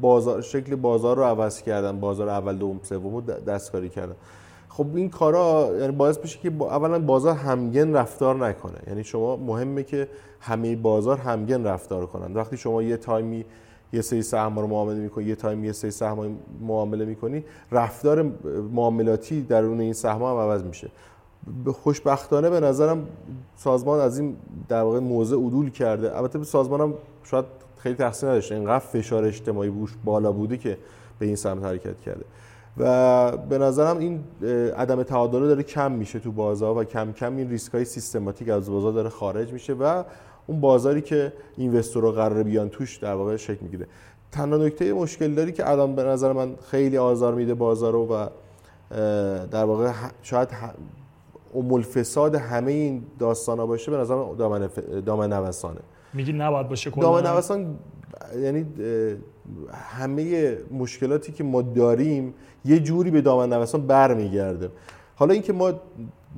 [SPEAKER 1] بازار شکل بازار رو عوض کردن. بازار اول دوم سوم دستکاری کردن. خب این کارا یعنی باعث میشه که اولا بازار همگن رفتار نکنه. یعنی شما مهمه که همه بازار همگن رفتار کنن. وقتی شما یه تایمی یه سری سهم رو معامله می‌کنی یه تایمی یه سری سهم معامله می‌کنی رفتار معاملاتی درون این سهم هم عوض میشه. خوشبختانه به نظرم سازمان از این در واقع موضع عدول کرده. البته سازمانم شاید خیلی تقصیر نداشته. اینقدر فشار اجتماعی بوش بالا بوده که به این سمت حرکت کرده. و به نظرم این عدم تعادل داره کم میشه تو بازار و کم کم این ریسک های سیستماتیک از بازار داره خارج میشه و اون بازاری که اینوستورها قرار بیان توش در واقع شکل می‌گیره. تنها نکته مشکل داری که الان به نظر من خیلی آزار میده بازار رو و در واقع شاید ام الفساد همه این داستان ها باشه به نظر دامن, دامن نوسانه.
[SPEAKER 2] میگی نباید باشه
[SPEAKER 1] دامن نوسان یعنی همه مشکلاتی که ما داریم یه جوری به دامن نوسان برمیگرده. حالا اینکه ما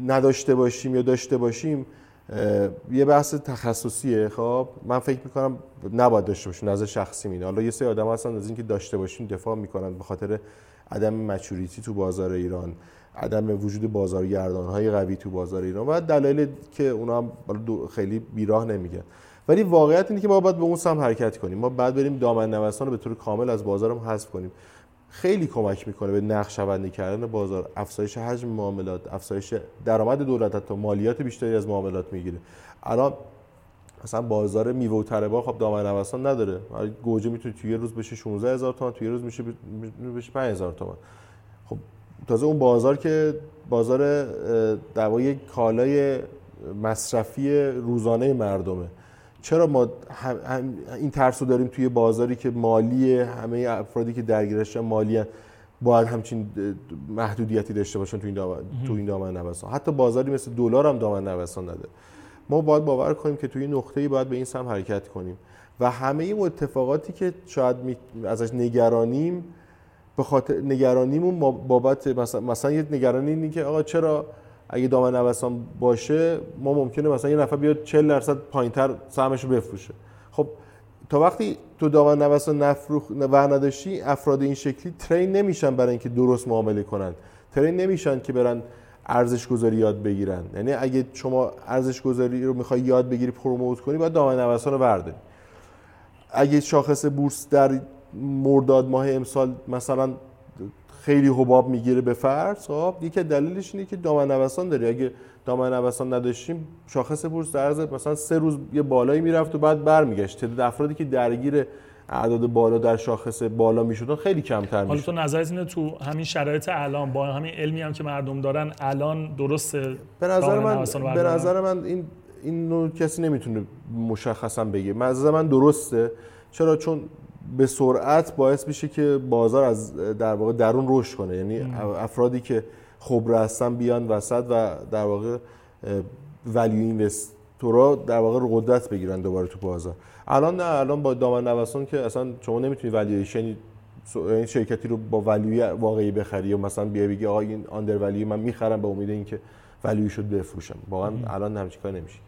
[SPEAKER 1] نداشته باشیم یا داشته باشیم یه بحث تخصصیه. خب من فکر می‌کنم نباید داشته باشیم نظر شخصی مینه حالا یه سری آدم هستن از اینکه داشته باشیم دفاع می‌کنن به خاطر عدم مچوریتی تو بازار ایران عدم وجود بازارگردان های قوی تو بازار ایران و دلایل که اونا هم خیلی بیراه نمیگن. ولی واقعیت اینه که ما باید به اون سم حرکت کنیم. ما بعد بریم دامن نوسان رو به طور کامل از بازارم حذف کنیم. خیلی کمک می‌کنه به نقشه‌بندی کردن بازار. افزایش حجم معاملات افزایش درآمد دولت تا مالیات بیشتری از معاملات می‌گیره. الان مثلا بازار میوه و تربا خب دامن نوسان نداره. گوجه می‌تونه توی یه روز بشه 16 هزار تومان توی یه روز میشه بشه 5 هزار تومان. خب تازه اون بازار که بازار در واقع کالای مصرفی روزانه مردمه. چرا ما هم این ترس رو داریم توی بازاری که مالی همه افرادی که درگیرش مالی باید همچین محدودیتی داشته باشن تو این دامن تو این دامن نوسان حتی بازاری مثل دلار هم دامن نوسان نده ما باید باور کنیم که توی نقطه‌ای باید به این سم حرکت کنیم. و همه این اتفاقاتی که شاید ازش نگرانیم به خاطر نگرانیمون بابت مثلا مثلا یه نگرانی اینه که آقا چرا اگه دامن نوسان باشه ما ممکنه مثلا یه نفر بیاد 40 درصد پایینتر سهمش رو بفروشه. خب تا وقتی تو دامن نوسان نفروخ و نداشتی افراد این شکلی ترین نمیشن برای اینکه درست معامله کنن. ترین نمیشن که برن ارزش گذاری یاد بگیرن. یعنی اگه شما ارزش گذاری رو می‌خوای یاد بگیری پروموت کنی باید دامن نوسان رو برداری. اگه شاخص بورس در مرداد ماه امسال مثلا خیلی حباب می‌گیره به فرض خب یکی دلیلش اینه که دامن نوسان داری. اگه دامن نوسان نداشتیم شاخص بورس در مثلا سه روز یه بالایی می‌رفت و بعد برمیگشت. تعداد افرادی که درگیر اعداد بالا در شاخص بالا می‌شدن خیلی کمتر
[SPEAKER 2] می‌شد. حالا تو نظرت اینه تو همین شرایط الان با همین علمی هم که مردم دارن الان درسته
[SPEAKER 1] به نظر من به نظر من این این نوع کسی نمی‌تونه مشخصا بگه. نظر من درسته. چرا؟ چون به سرعت باعث میشه که بازار از در واقع درون رشد کنه. یعنی افرادی که خبره هستن بیان وسط و در واقع ولیو اینوستورا در واقع قدرت بگیرن دوباره تو بازار. الان نه الان با دامن نوسان که اصلا شما نمی‌تونی ولیویشن این شرکتی رو با ولیوی واقعی بخری و مثلا بیا بگی آقا این آندر ولیو من می‌خرم به امید اینکه ولیو شد بفروشم. واقعا الان همچین کار نمیشه.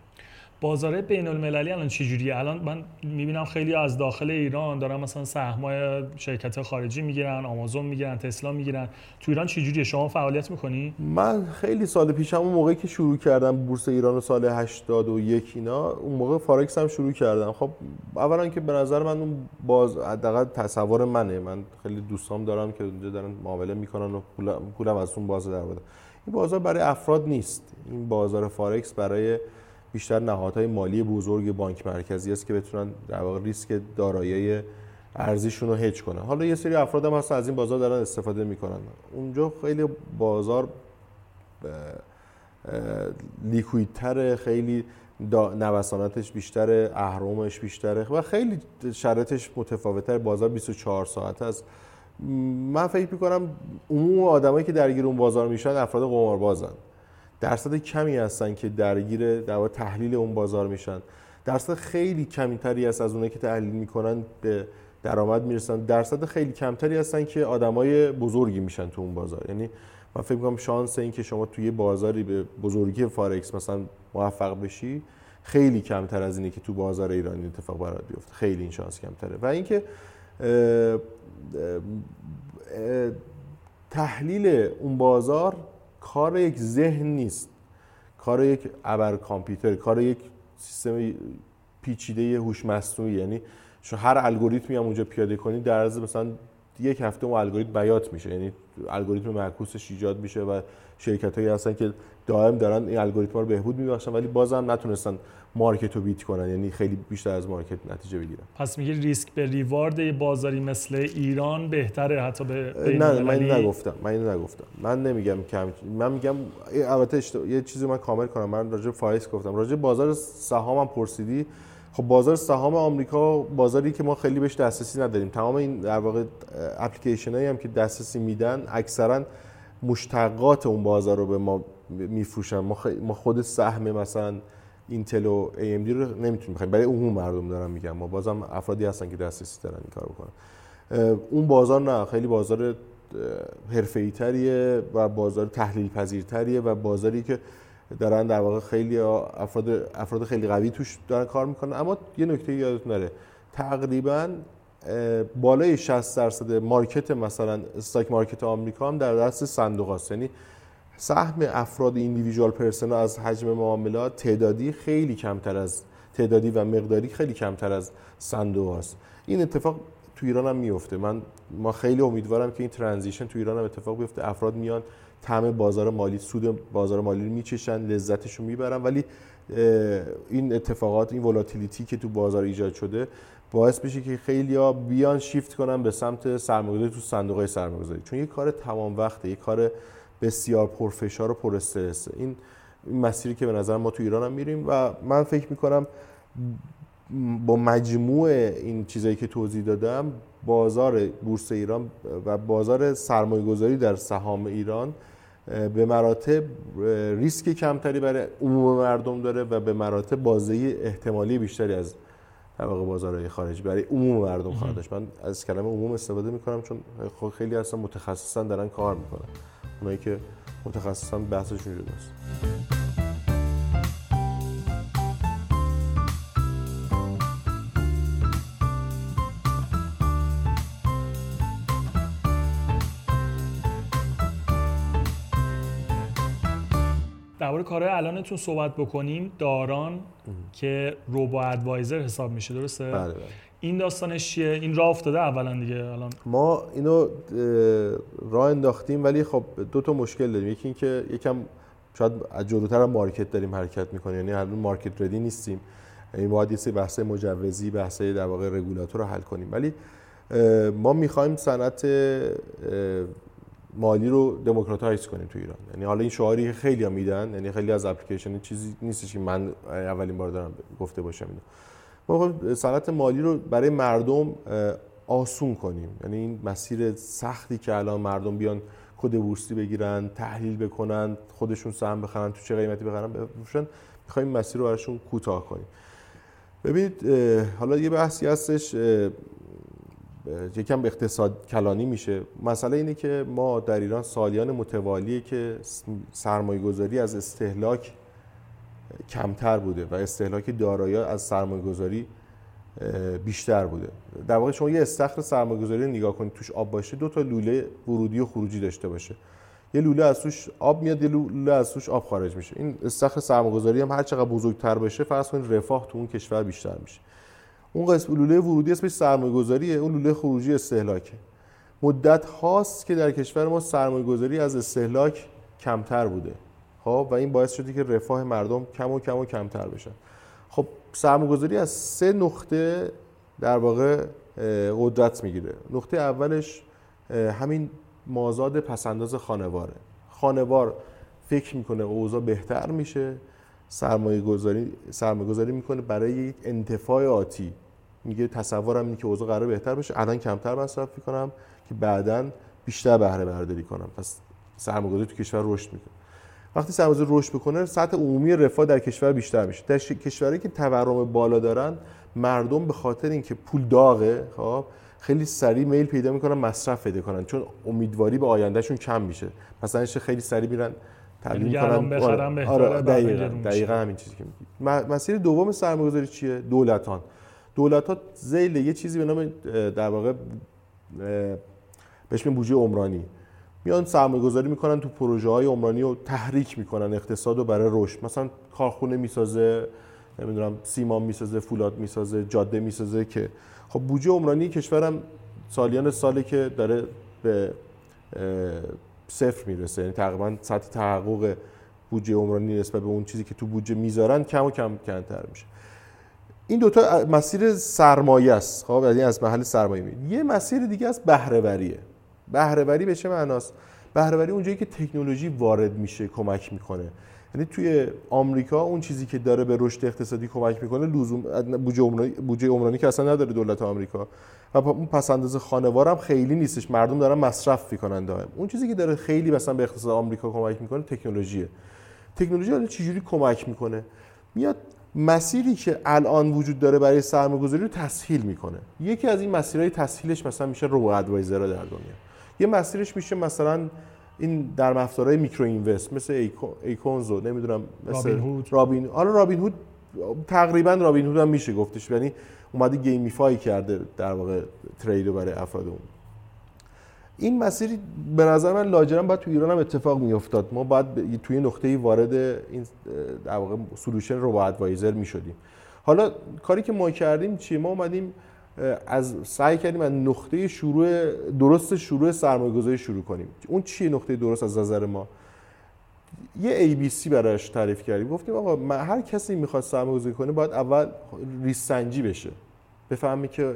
[SPEAKER 2] بازار بین المللی الان چجوریه؟ الان من می‌بینم خیلی از داخل ایران دارن مثلا سهمای شرکت خارجی می‌گیرن آمازون می‌گیرن تسلا می‌گیرن. تو ایران چجوریه؟ شما فعالیت می‌کنی؟
[SPEAKER 1] من خیلی سال پیشم اون موقعی که شروع کردم بورس ایران سال 81 اینا اون موقع فارکس هم شروع کردم. خب اولا که به نظر من اون باز حداقل تصور منه. من خیلی دوستام دارم که اونجا دارن معامله می‌کنن و پولم از اون بازار در این بازار برای افراد نیست. این بازار فارکس برای بیشتر نهادهای مالی بزرگ بانک مرکزی است که بتونن در واقع ریسک دارایی ارزیشون رو هج کنن. حالا یه سری افراد هم هستن از این بازار دارن استفاده می‌کنن. اونجا خیلی بازار لیکویدتر خیلی نوساناتش بیشتره اهرامش بیشتره و خیلی شرایطش متفاوتتر. بازار 24 ساعت است. من فکر می‌کنم عموم آدمایی که درگیر اون بازار میشن افراد قماربازن. درصد کمی هستن که درگیر در تحلیل اون بازار میشن. درصد خیلی کمتری است از اونایی که تحلیل می‌کنن به درآمد می‌رسن. درصد خیلی کمتری هستن که آدمای بزرگی میشن تو اون بازار. یعنی من فکر می‌کنم شانس این که شما توی بازاری به بزرگی فارکس مثلا موفق بشی خیلی کمتر از اینه که تو بازار ایرانی اتفاق برات بیفته. خیلی این شانس کمتره. و اینکه تحلیل اون بازار کار یک ذهن نیست. کار یک ابر کامپیوتر کار یک سیستم پیچیده هوش مصنوعی یعنی شما هر الگوریتمی هم اونجا پیاده کنید در عرض مثلا یک هفته اون الگوریتم بیات میشه. یعنی الگوریتم معکوسش ایجاد میشه و شرکت هایی هستن که دائم دارن این الگوریتم رو بهبود میبخشن ولی بازم نتونستن مارکت رو بیت کنن یعنی خیلی بیشتر از مارکت نتیجه بگیرن.
[SPEAKER 2] پس میگه ریسک به ریوارد بازاری مثل ایران بهتره حتی به
[SPEAKER 1] نه من اینو نگفتم من اینو نگفتم. من نمیگم کم من میگم البته یه چیزی من کامل کنم. من راجع فایس گفتم. راجع بازار سهامم پرسیدی. خب بازار سهام آمریکا بازاری که ما خیلی بهش دسترسی نداریم. تمام این در واقع اپلیکیشن هم که دسترسی میدن اکثرا مشتقات اون بازار رو به ما میفروشن. ما خود سهم مثلا اینتل و AMD رو نمی‌تونیم بخریم. برای عموم مردم دارم میگم. ما بازم افرادی هستن که دسترسی دارن این کار بکنن. اون بازار نه. خیلی بازار حرفه‌ای تریه و بازار تحلیل پذیرتریه و بازاری که دارن در واقع خیلی افراد افراد خیلی قوی توش دارن کار می‌کنن. اما یه نکته یادتون نره. تقریبا بالای 60 درصد مارکت مثلا استاک مارکت آمریکا هم در دست صندوق است یعنی سهم افراد ایندیویژوال پرسنا از حجم معاملات تعدادی خیلی کمتر از تعدادی و مقداری خیلی کمتر از صندوق است این اتفاق تو ایران هم میفته. من ما خیلی امیدوارم که این ترانزیشن تو ایران هم اتفاق بیفته. افراد میان طعم بازار مالی سود بازار مالی رو میچشن لذتش رو می‌برن. ولی این اتفاقات این ولاتیلیتی که تو بازار ایجاد شده باعث بشه که خیلی ها بیان شیفت کنن به سمت سرمایه‌گذاری تو صندوق های سرمایه‌گذاری. چون یه کار تمام وقته یه کار بسیار پرفشار و پر استرسه این مسیری که به نظر ما تو ایران هم میریم و من فکر می‌کنم با مجموع این چیزایی که توضیح دادم بازار بورس ایران و بازار سرمایه گذاری در سهام ایران به مراتب ریسک کمتری برای عموم مردم داره و به مراتب بازه احتمالی بیشتری از در واقع بازارهای خارجی. برای عموم مردم خواهد داشت. من از کلمه عموم استفاده می‌کنم چون خب خیلی اصلا متخصصا دارن کار می‌کنن. اونایی که متخصصا بحثشون جداست
[SPEAKER 2] کارهای الانتون صحبت بکنیم داران که روبو ادوایزر حساب میشه درسته؟
[SPEAKER 1] بله بله.
[SPEAKER 2] این داستانش چیه؟ این راه افتاده اولا دیگه الان؟
[SPEAKER 1] ما اینو راه انداختیم ولی خب دو تا مشکل داریم. یکی اینکه یکم شاید از جلوتر هم مارکت داریم حرکت می‌کنیم یعنی هنوز مارکت ردی نیستیم. این باید یه بحث مجوزی بحث در واقع رگولاتور رو حل کنیم. ولی ما می‌خوایم صنعت مالی رو دموکراتایز کنیم تو ایران. یعنی حالا این شعاری خیلی ها میدن یعنی خیلی از اپلیکیشن چیزی نیستش که من اولین بار دارم گفته باشم اینو. ما خب صنعت مالی رو برای مردم آسون کنیم. یعنی این مسیر سختی که الان مردم بیان کد بورسی بگیرن تحلیل بکنن خودشون سهم بخرن تو چه قیمتی بخرن بفروشن می‌خوایم مسیر رو براشون کوتاه کنیم. ببینید حالا یه بحثی هستش یکم اقتصاد کلانی میشه. مسئله اینه که ما در ایران سالیان متوالیه که سرمایه گذاری از استهلاک کمتر بوده و استهلاک دارایی از سرمایه گذاری بیشتر بوده. در واقع شما یه استخر سرمایه گذاری نگاه کنید توش آب باشه دو تا لوله ورودی و خروجی داشته باشه. یه لوله از توش آب میاد یه لوله از توش آب خارج میشه. این استخر سرمایه گذاری هم هر چقدر بزرگتر باشه فرض کنید رفاه تو اون کشور بیشتر میشه. اون قسم لوله ورودی اسمش سرمایه گذاریه اون لوله خروجی استهلاکه. مدت هاست که در کشور ما سرمایه گذاری از استهلاک کمتر بوده. خب و این باعث شده که رفاه مردم کم و کم و کمتر بشن خب سرمایه گذاری از سه نقطه در واقع قدرت می‌گیره. نقطه اولش همین مازاد پسنداز خانواره. خانوار فکر می‌کنه اوضاع بهتر میشه. سرمایه گذاری سرمایه گذاری می‌کنه برای انتفاع آتی. میگه تصورم اینه که اوضاع قرار بهتر بشه. الان کمتر مصرف می‌کنم که بعدا بیشتر بهره برداری کنم. پس سرمایه‌گذاری تو کشور رشد می‌کنه. وقتی سرمایه‌گذاری رشد بکنه سطح عمومی رفاه در کشور بیشتر میشه. در کشورهایی که تورم بالا دارن مردم به خاطر اینکه پول داغه خب خیلی سریع میل پیدا می‌کنن مصرف پیدا کنن. چون امیدواری به آیندهشون کم میشه. مثلا خیلی سریع میرن
[SPEAKER 2] تبدیل کنن آره,
[SPEAKER 1] آره دقیقاً دقیقاً همین چیزی که میگی. مسیر دوم سرمایه‌گذاری چیه؟ دولتان. دولت ها زیل یه چیزی به نام در واقع بهش بودجه عمرانی. میان سرمایه گذاری می‌کنن تو پروژه های عمرانی رو تحریک می‌کنن اقتصاد رو برای رشد. مثلا کارخونه می‌سازه نمی‌دونم سیمان می‌سازه فولاد می‌سازه جاده می‌سازه که. خب بودجه عمرانی کشورم سالیان ساله که داره به صفر می‌رسه. یعنی تقریبا سطح تحقق بودجه عمرانی نسبت به اون چیزی که تو بودجه می‌ذارن کم و کم کمتر میشه. این دوتا مسیر سرمایه است. خب یعنی از محل سرمایه می یه مسیر دیگه از بهرهوریه. بهرهوری به چه معناست؟ بهرهوری اونجایی که تکنولوژی وارد میشه کمک می‌کنه. یعنی توی آمریکا اون چیزی که داره به رشد اقتصادی کمک می‌کنه لزوم بودجه عمرانی عمرانی که اصلا نداره دولت آمریکا. و اون پس انداز خانوار هم خیلی نیستش. مردم دارن مصرف می‌کنن دائم. اون چیزی که داره خیلی مثلا به اقتصاد آمریکا کمک می‌کنه تکنولوژیه. تکنولوژی حالا چجوری کمک می‌کنه؟ میاد مسیری که الان وجود داره برای سرمایه‌گذاری رو تسهیل می‌کنه. یکی از این مسیرهای تسهیلش مثلا میشه رو ادوایزر در دنیا. یه مسیرش میشه مثلا این در مفاتهای میکرو اینوست مثل ایکونزو نمی‌دونم مثل
[SPEAKER 2] رابین هود.
[SPEAKER 1] رابین حالا رابین هود تقریبا رابین هود هم میشه گفتش. یعنی اومده gamify کرده در واقع trade و برای افراد اون. این مسیر به نظر من لاجرم باید تو ایران هم اتفاق میافتاد. ما باید توی نقطه وارد این در واقع solution رو با advisor می‌شدیم. حالا کاری که ما کردیم چیه؟ ما اومدیم از سعی کردیم از نقطه شروع درست شروع سرمایه گذاری شروع کنیم. اون چیه نقطه درست از نظر ما؟ یه ABC براش تعریف کردیم. گفتیم آقا هر کسی می‌خواد سرمایه گذاری کنه باید اول ریسک سنجی بشه. بفهمی که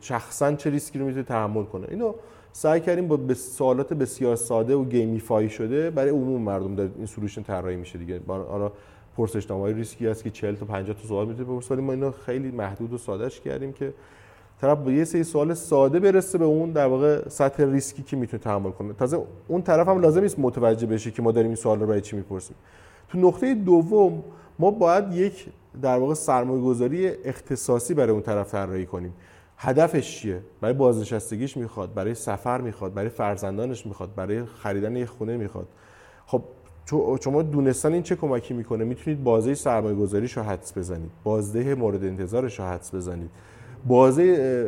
[SPEAKER 1] شخصا چه ریسکی رو می‌تونه تحمل کنه. اینو سعی کردیم با سوالات بسیار ساده و gamify شده برای عموم مردم در این solution طراحی میشه دیگه. حالا پرسشنامه ریسکی هست که 40 تا 50 تا سوال می‌تونه بپرسه ولی ما اینو خیلی محدود و سادهش کردیم که طرف با یه سری سوال ساده برسه به اون در واقع سطح ریسکی که می‌تونه تحمل کنه. تازه اون طرف هم لازم نیست متوجه بشه که ما داریم این سوال رو برای چی می‌پرسیم. تو نقطه دوم ما باید یک در واقع سرمایه گذاری اختصاصی برای اون طرف طراحی کنیم. هدفش چیه؟ برای بازنشستگیش می‌خواد برای سفر می‌خواد برای فرزندانش می‌خواد برای خریدن یک خونه می‌خواد. خب شما دونستن این چه کمکی می‌کنه؟ می‌تونید بازه سرمایه گذاریش رو حدس بزنید. بازده مورد انتظارش رو حدس بزنید. بازه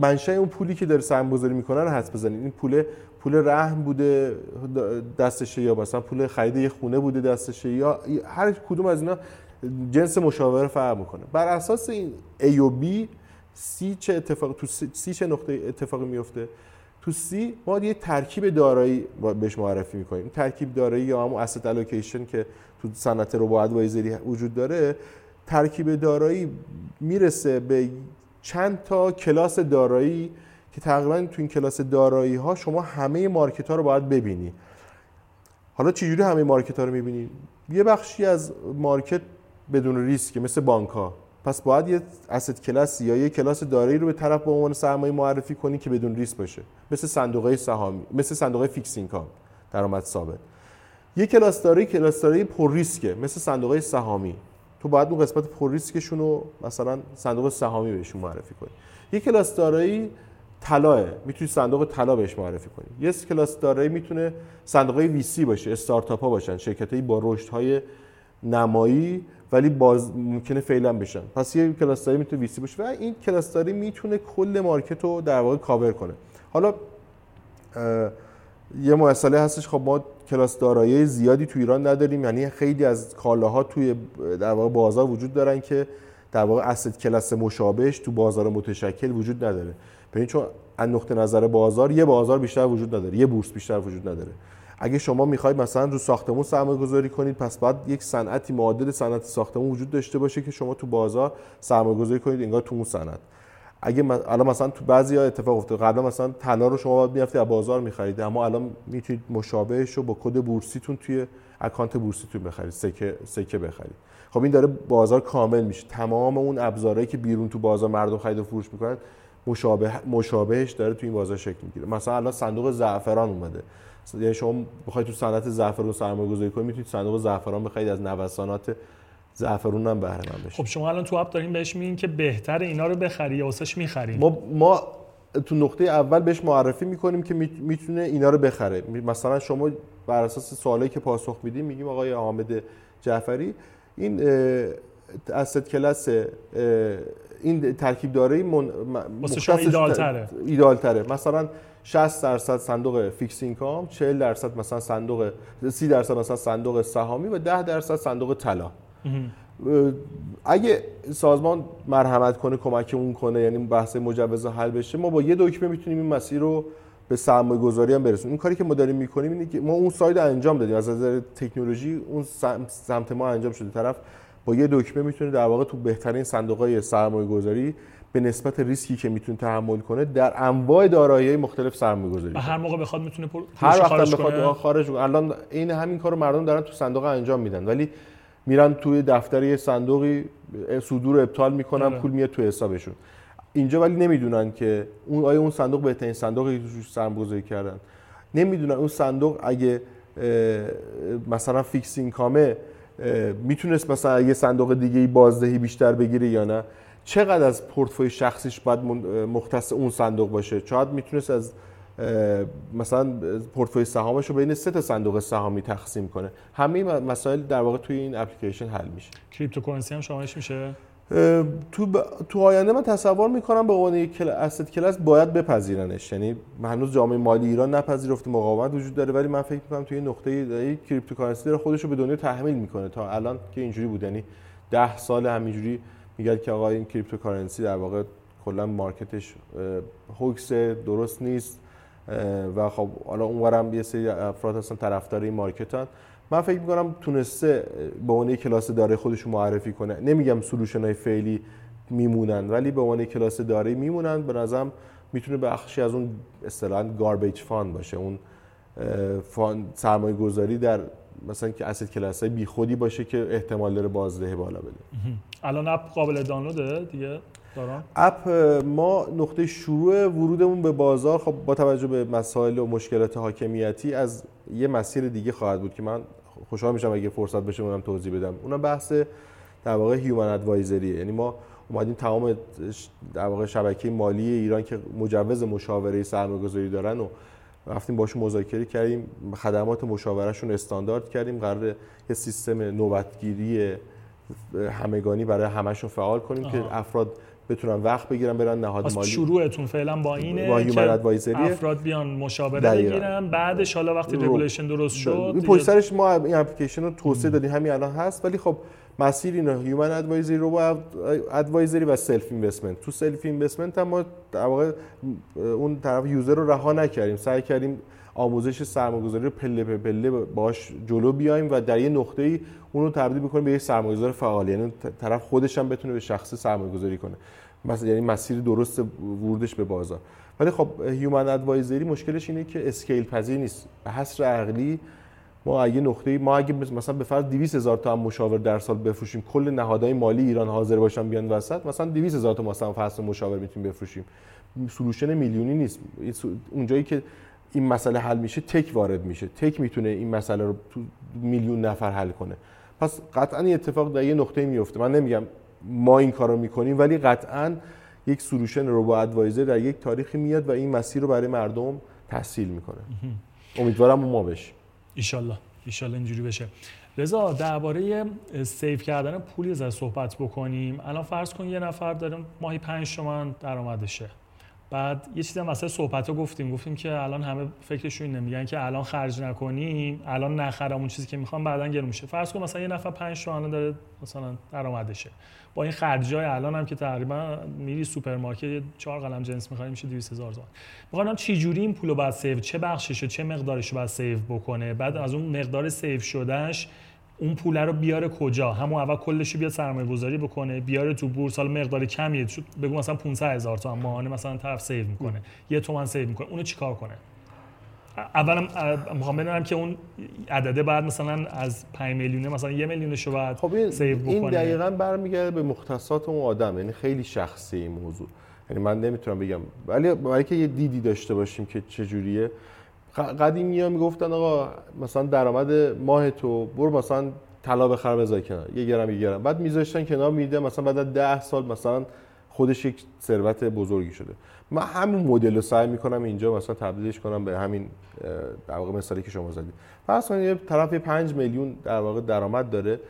[SPEAKER 1] منشأ اون پولی که داره سرمایه گذاری می‌کنه رو حدس بزنید. این پول پول رهن بوده دستشه یا مثلا پول خرید یه خونه بوده دستشه یا هر کدوم از اینا جنس مشاوره فرق می‌کنه. بر اساس این A و B سی چه اتفاق تو سی چه نقطه اتفاقی میفته؟ تو سی ما یه ترکیب دارایی بهش معرفی می‌کنیم. ترکیب دارایی یا همون asset allocation که تو صنعت رو ادوایزری وجود داره ترکیب دارایی می‌رسه به چند تا کلاس دارایی که تقریبا تو این کلاس دارایی ها شما همه مارکت ها رو باید ببینی. حالا چجوری همه مارکت ها رو می‌بینی؟ یه بخشی از مارکت بدون ریسک مثل بانک ها پس باید یه asset class یا یه کلاس دارایی رو به طرف به عنوان سرمایه معرفی کنی که بدون ریسک باشه. مثل صندوق سهامی مثل صندوق fixed income درآمد ثابت. یه کلاس دارایی کلاس دارایی پر ریسکه مثل صندوق سهامی. تو باید اون قسمت پر ریسکشون رو مثلا صندوق سهامی بهشون معرفی کنی. یه کلاس دارایی طلاه می‌تونی صندوق طلا بهش معرفی کنی. یه کلاس دارایی می‌تونه صندوق VC باشه استارتاپ ها باشن شرکتایی با رشد های نمایی ولی باز ممکنه fail بشن. پس یه کلاستری می‌تونه VC باشه و این کلاستری می‌تونه کل مارکت رو در واقع کاور کنه. حالا یه مسئله هستش خب ما کلاس دارایی زیادی تو ایران نداریم یعنی خیلی از کالاها توی در واقع بازار وجود دارن که در واقع اسید کلاس مشابهش تو بازار متشکل وجود نداره. ببین چون از نقطه نظر بازار یه بازار بیشتر وجود نداره یه بورس بیشتر وجود نداره. اگه شما می‌خواید مثلا رو ساختمون سرمایه گذاری کنید پس باید یک صنعتی معادل صنعت ساختمون وجود داشته باشه که شما تو بازار سرمایه گذاری کنید انگار تو اون صنعت. اگه الان مثلا تو بعضی ها اتفاق افتاد. قبلا مثلا طلا رو شما باید می‌رفتید از بازار می‌خرید اما الان می‌تونید مشابهش رو با کد بورسیتون توی اکانت بورسیتون بخرید سکه سکه بخرید. خب این داره بازار کامل میشه. تمام اون ابزارهایی که بیرون تو بازار مردم خرید و فروش می‌کنن مشابه مشابهش داره تو این بازار شکل می‌گیره. مثلا الان صندوق زعفران اومده. یعنی شما بخواید تو صنعت زعفران سرمایه گذاری کنید می‌تونید صندوق زعفران بخرید از نوسانات زعفرون هم بهره مند
[SPEAKER 2] خب شما الان تو اپ دارین بهش میگین که بهتر اینا رو بخری یا واسش می‌خریم
[SPEAKER 1] ما ما تو نقطه اول بهش معرفی می‌کنیم که می‌تونه اینا رو بخره. مثلا شما بر اساس سوالایی که پاسخ میدیم میگیم آقای حامد جعفری این asset class این ترکیب داره من ایدئال تره مثلا 60 درصد صندوق fixed income 40 درصد مثلا صندوق 30 درصد مثلا صندوق سهامی و 10 درصد صندوق طلا. اگه سازمان مرحمت کنه کمک اون کنه یعنی بحث مجوز حل بشه ما با یه دکمه می‌تونیم این مسیر رو به سرمایه گذاری هم برسونیم. این کاری که ما داریم می‌کنیم اینه که ما اون ساید انجام دادیم از نظر تکنولوژی اون سمت ما انجام شده. طرف با یه دکمه می‌تونه در واقع تو بهترین صندوق های سرمایه گذاری به نسبت ریسکی که می‌تونه تحمل کنه در انواع دارایی مختلف سرمایه گذاری
[SPEAKER 2] و هر موقع بخواد می‌تونه پر...
[SPEAKER 1] هر وقت بخواد خارج الان این همین کارو مردم دارن تو صندوق انجام میدن ولی میرن توی دفتر یه صندوقی صدور ابطال می‌کنن آره. پول میاد تو حسابشون. اینجا ولی نمی‌دونن که اون آیا اون صندوق بهترین صندوقی توش سرمایه‌گذاری کردن. نمی‌دونن اون صندوق اگه مثلا فیکس اینکامه می‌تونست مثلا یه صندوق دیگه بازدهی بیشتر بگیره یا نه. چقدر از پورتفوی شخصیش باید مختص اون صندوق باشه؟ شاید می‌تونست از مثلا پورتفوی سهامش رو بین سه تا صندوق سهامی تقسیم کنه. همه مسائل در واقع توی این اپلیکیشن حل میشه.
[SPEAKER 2] cryptocurrency هم شاملش میشه؟
[SPEAKER 1] تو ب... تو آینده من تصور می‌کنم به عنوان یک کل... asset class باید بپذیرنش. یعنی هنوز جامعه مالی ایران نپذیرفته مقاومت وجود داره ولی من فکر می‌کنم توی نقطه ای cryptocurrency داره خودش رو به دنیا تحمیل می‌کنه. تا الان که اینجوری بود یعنی 10 سال همینجوری میگه که آقا این cryptocurrency در واقع کلا مارکتش hoax درست نیست و خب حالا اونورم یه سری افراد هستن طرفدار این مارکتن من فکر می‌کنم تونسته به عنوان کلاس داره خودشو معرفی کنه. نمیگم solution های فعلی میمونن ولی به عنوان کلاس داره میمونن. به نظرم می‌تونه بخشی از اون اصطلاحا garbage fund باشه. اون fund سرمایه گذاری در مثلا که asset class های بی خودی باشه که احتمال داره بازده بالا بده.
[SPEAKER 2] الان اپ قابل دانلوده دیگه دارم؟
[SPEAKER 1] اپ ما نقطه شروع ورودمون به بازار خب با توجه به مسائل و مشکلات حاکمیتی از یه مسیر دیگه خواهد بود که من خوشحال میشم اگه فرصت بشه اونم توضیح بدم. اونم بحث در واقع هیومن ادوایزریه یعنی ما اومدیم تمام در واقع شبکه مالی ایران که مجوز مشاوره سرمایه‌گذاری دارن و رفتیم باشون مذاکره کردیم خدمات مشاورهشون استاندارد کردیم قرار یه سیستم نوبتگیری همگانی برای همشون فعال کنیم آها. که افراد بتونن وقت بگیرن برن نهاد مالی.
[SPEAKER 2] شروعتون فعلا با اینه با که افراد بیان مشاوره بگیرن بعدش حالا وقتی regulation درست شد
[SPEAKER 1] این پشت سرش ما این اپلیکیشن رو توسعه دادیم همین الان هست ولی خب مسیر اینه human advisory رو با advisory و self investment تو self investment هم ما در واقع اون طرف user رو رها نکردیم. سعی کردیم آموزش سرمایه‌گذاری رو پله به پله باش جلو بیایم و در یه نقطه‌ای اون رو تبدیل بکنیم به یه سرمایه‌گذار فعال. یعنی طرف خودش هم بتونه به شخص سرمایه‌گذاری کنه. مثلا یعنی مسیر درست ورودش به بازار. ولی خب human advisory مشکلش اینه که scale پذیر نیست. به حصر عقلی ما اگه نقطه ما اگه مثلا به فرض 200 هزار تا هم مشاور در سال بفروشیم کل نهادهای مالی ایران حاضر باشن بیان وسط مثلا 200 هزار تا مثلا سشن مشاور می‌تونیم بفروشیم. solution میلیونی نیست. اونجایی که این مسئله حل میشه tech وارد میشه. tech می‌تونه این مسئله رو تو میلیون نفر حل کنه. پس قطعا این اتفاق در یه نقطه میفته من نمیگم ما این کارو می‌کنیم ولی قطعا یک solution robo advisor در یک تاریخی میاد و این مسیر رو برای مردم تسهیل می‌کنه. امیدوارم ما بشیم
[SPEAKER 2] ایشالله. ایشالله اینجوری بشه. رضا درباره save کردن پولی از صحبت بکنیم. الان فرض کن یه نفر داره ماهی 5 تومن درآمدشه. بعد یه چیزی هم مثلا صحبت ها گفتیم. گفتیم که الان همه فکرشون اینه. میگن که الان خرج نکنیم الان نخرم اون چیزی که می‌خوام بعدا گرون میشه. فرض کن مثلا یه نفر 5 تومن داره مثلا درآمدشه. با این خرجای الان هم که تقریبا میری سوپرمارکت چهار قلم جنس می‌خوای میشه 200 هزار تومان. می‌خوام چه جوری این پولو باید save چه بخشش چه مقدارش باید save بکنه. بعد از اون مقدار save شدهش اون پول رو بیاره کجا؟ همون اول کلش رو بیاد سرمایه گذاری بکنه بیاره تو بورس حالا مقدار کمیه بگو مثلا 500 هزار تومان ماهانه مثلا طرف save می‌کنه. یه تومن save می‌کنه. اونو چیکار کنه؟ اولا می‌خوام بدونم که اون عدده باید مثلا از 5 میلیونه مثلا یه میلیونش رو باید خب این save بکنه.
[SPEAKER 1] این دقیقاً برمیگرده به مختصات اون آدم یعنی خیلی شخصی این موضوع. یعنی من نمی‌تونم بگم. ولی برای که یه دیدی داشته باشیم که چه جوریه قدیمی ها می‌گفتن آقا مثلا درآمد ماه تو برو مثلا طلا بخر بذار کنار. یه گرم یه گرم. بعد میذاشتن کنار میده مثلا بعد از 10 سال مثلا خودش یک ثروت بزرگی شده. من همین مدل رو سعی می‌کنم اینجا مثلا تبدیلش کنم به همین در واقع مثالی که شما زدید. پس یه طرف 5 میلیون در واقع درآمد داره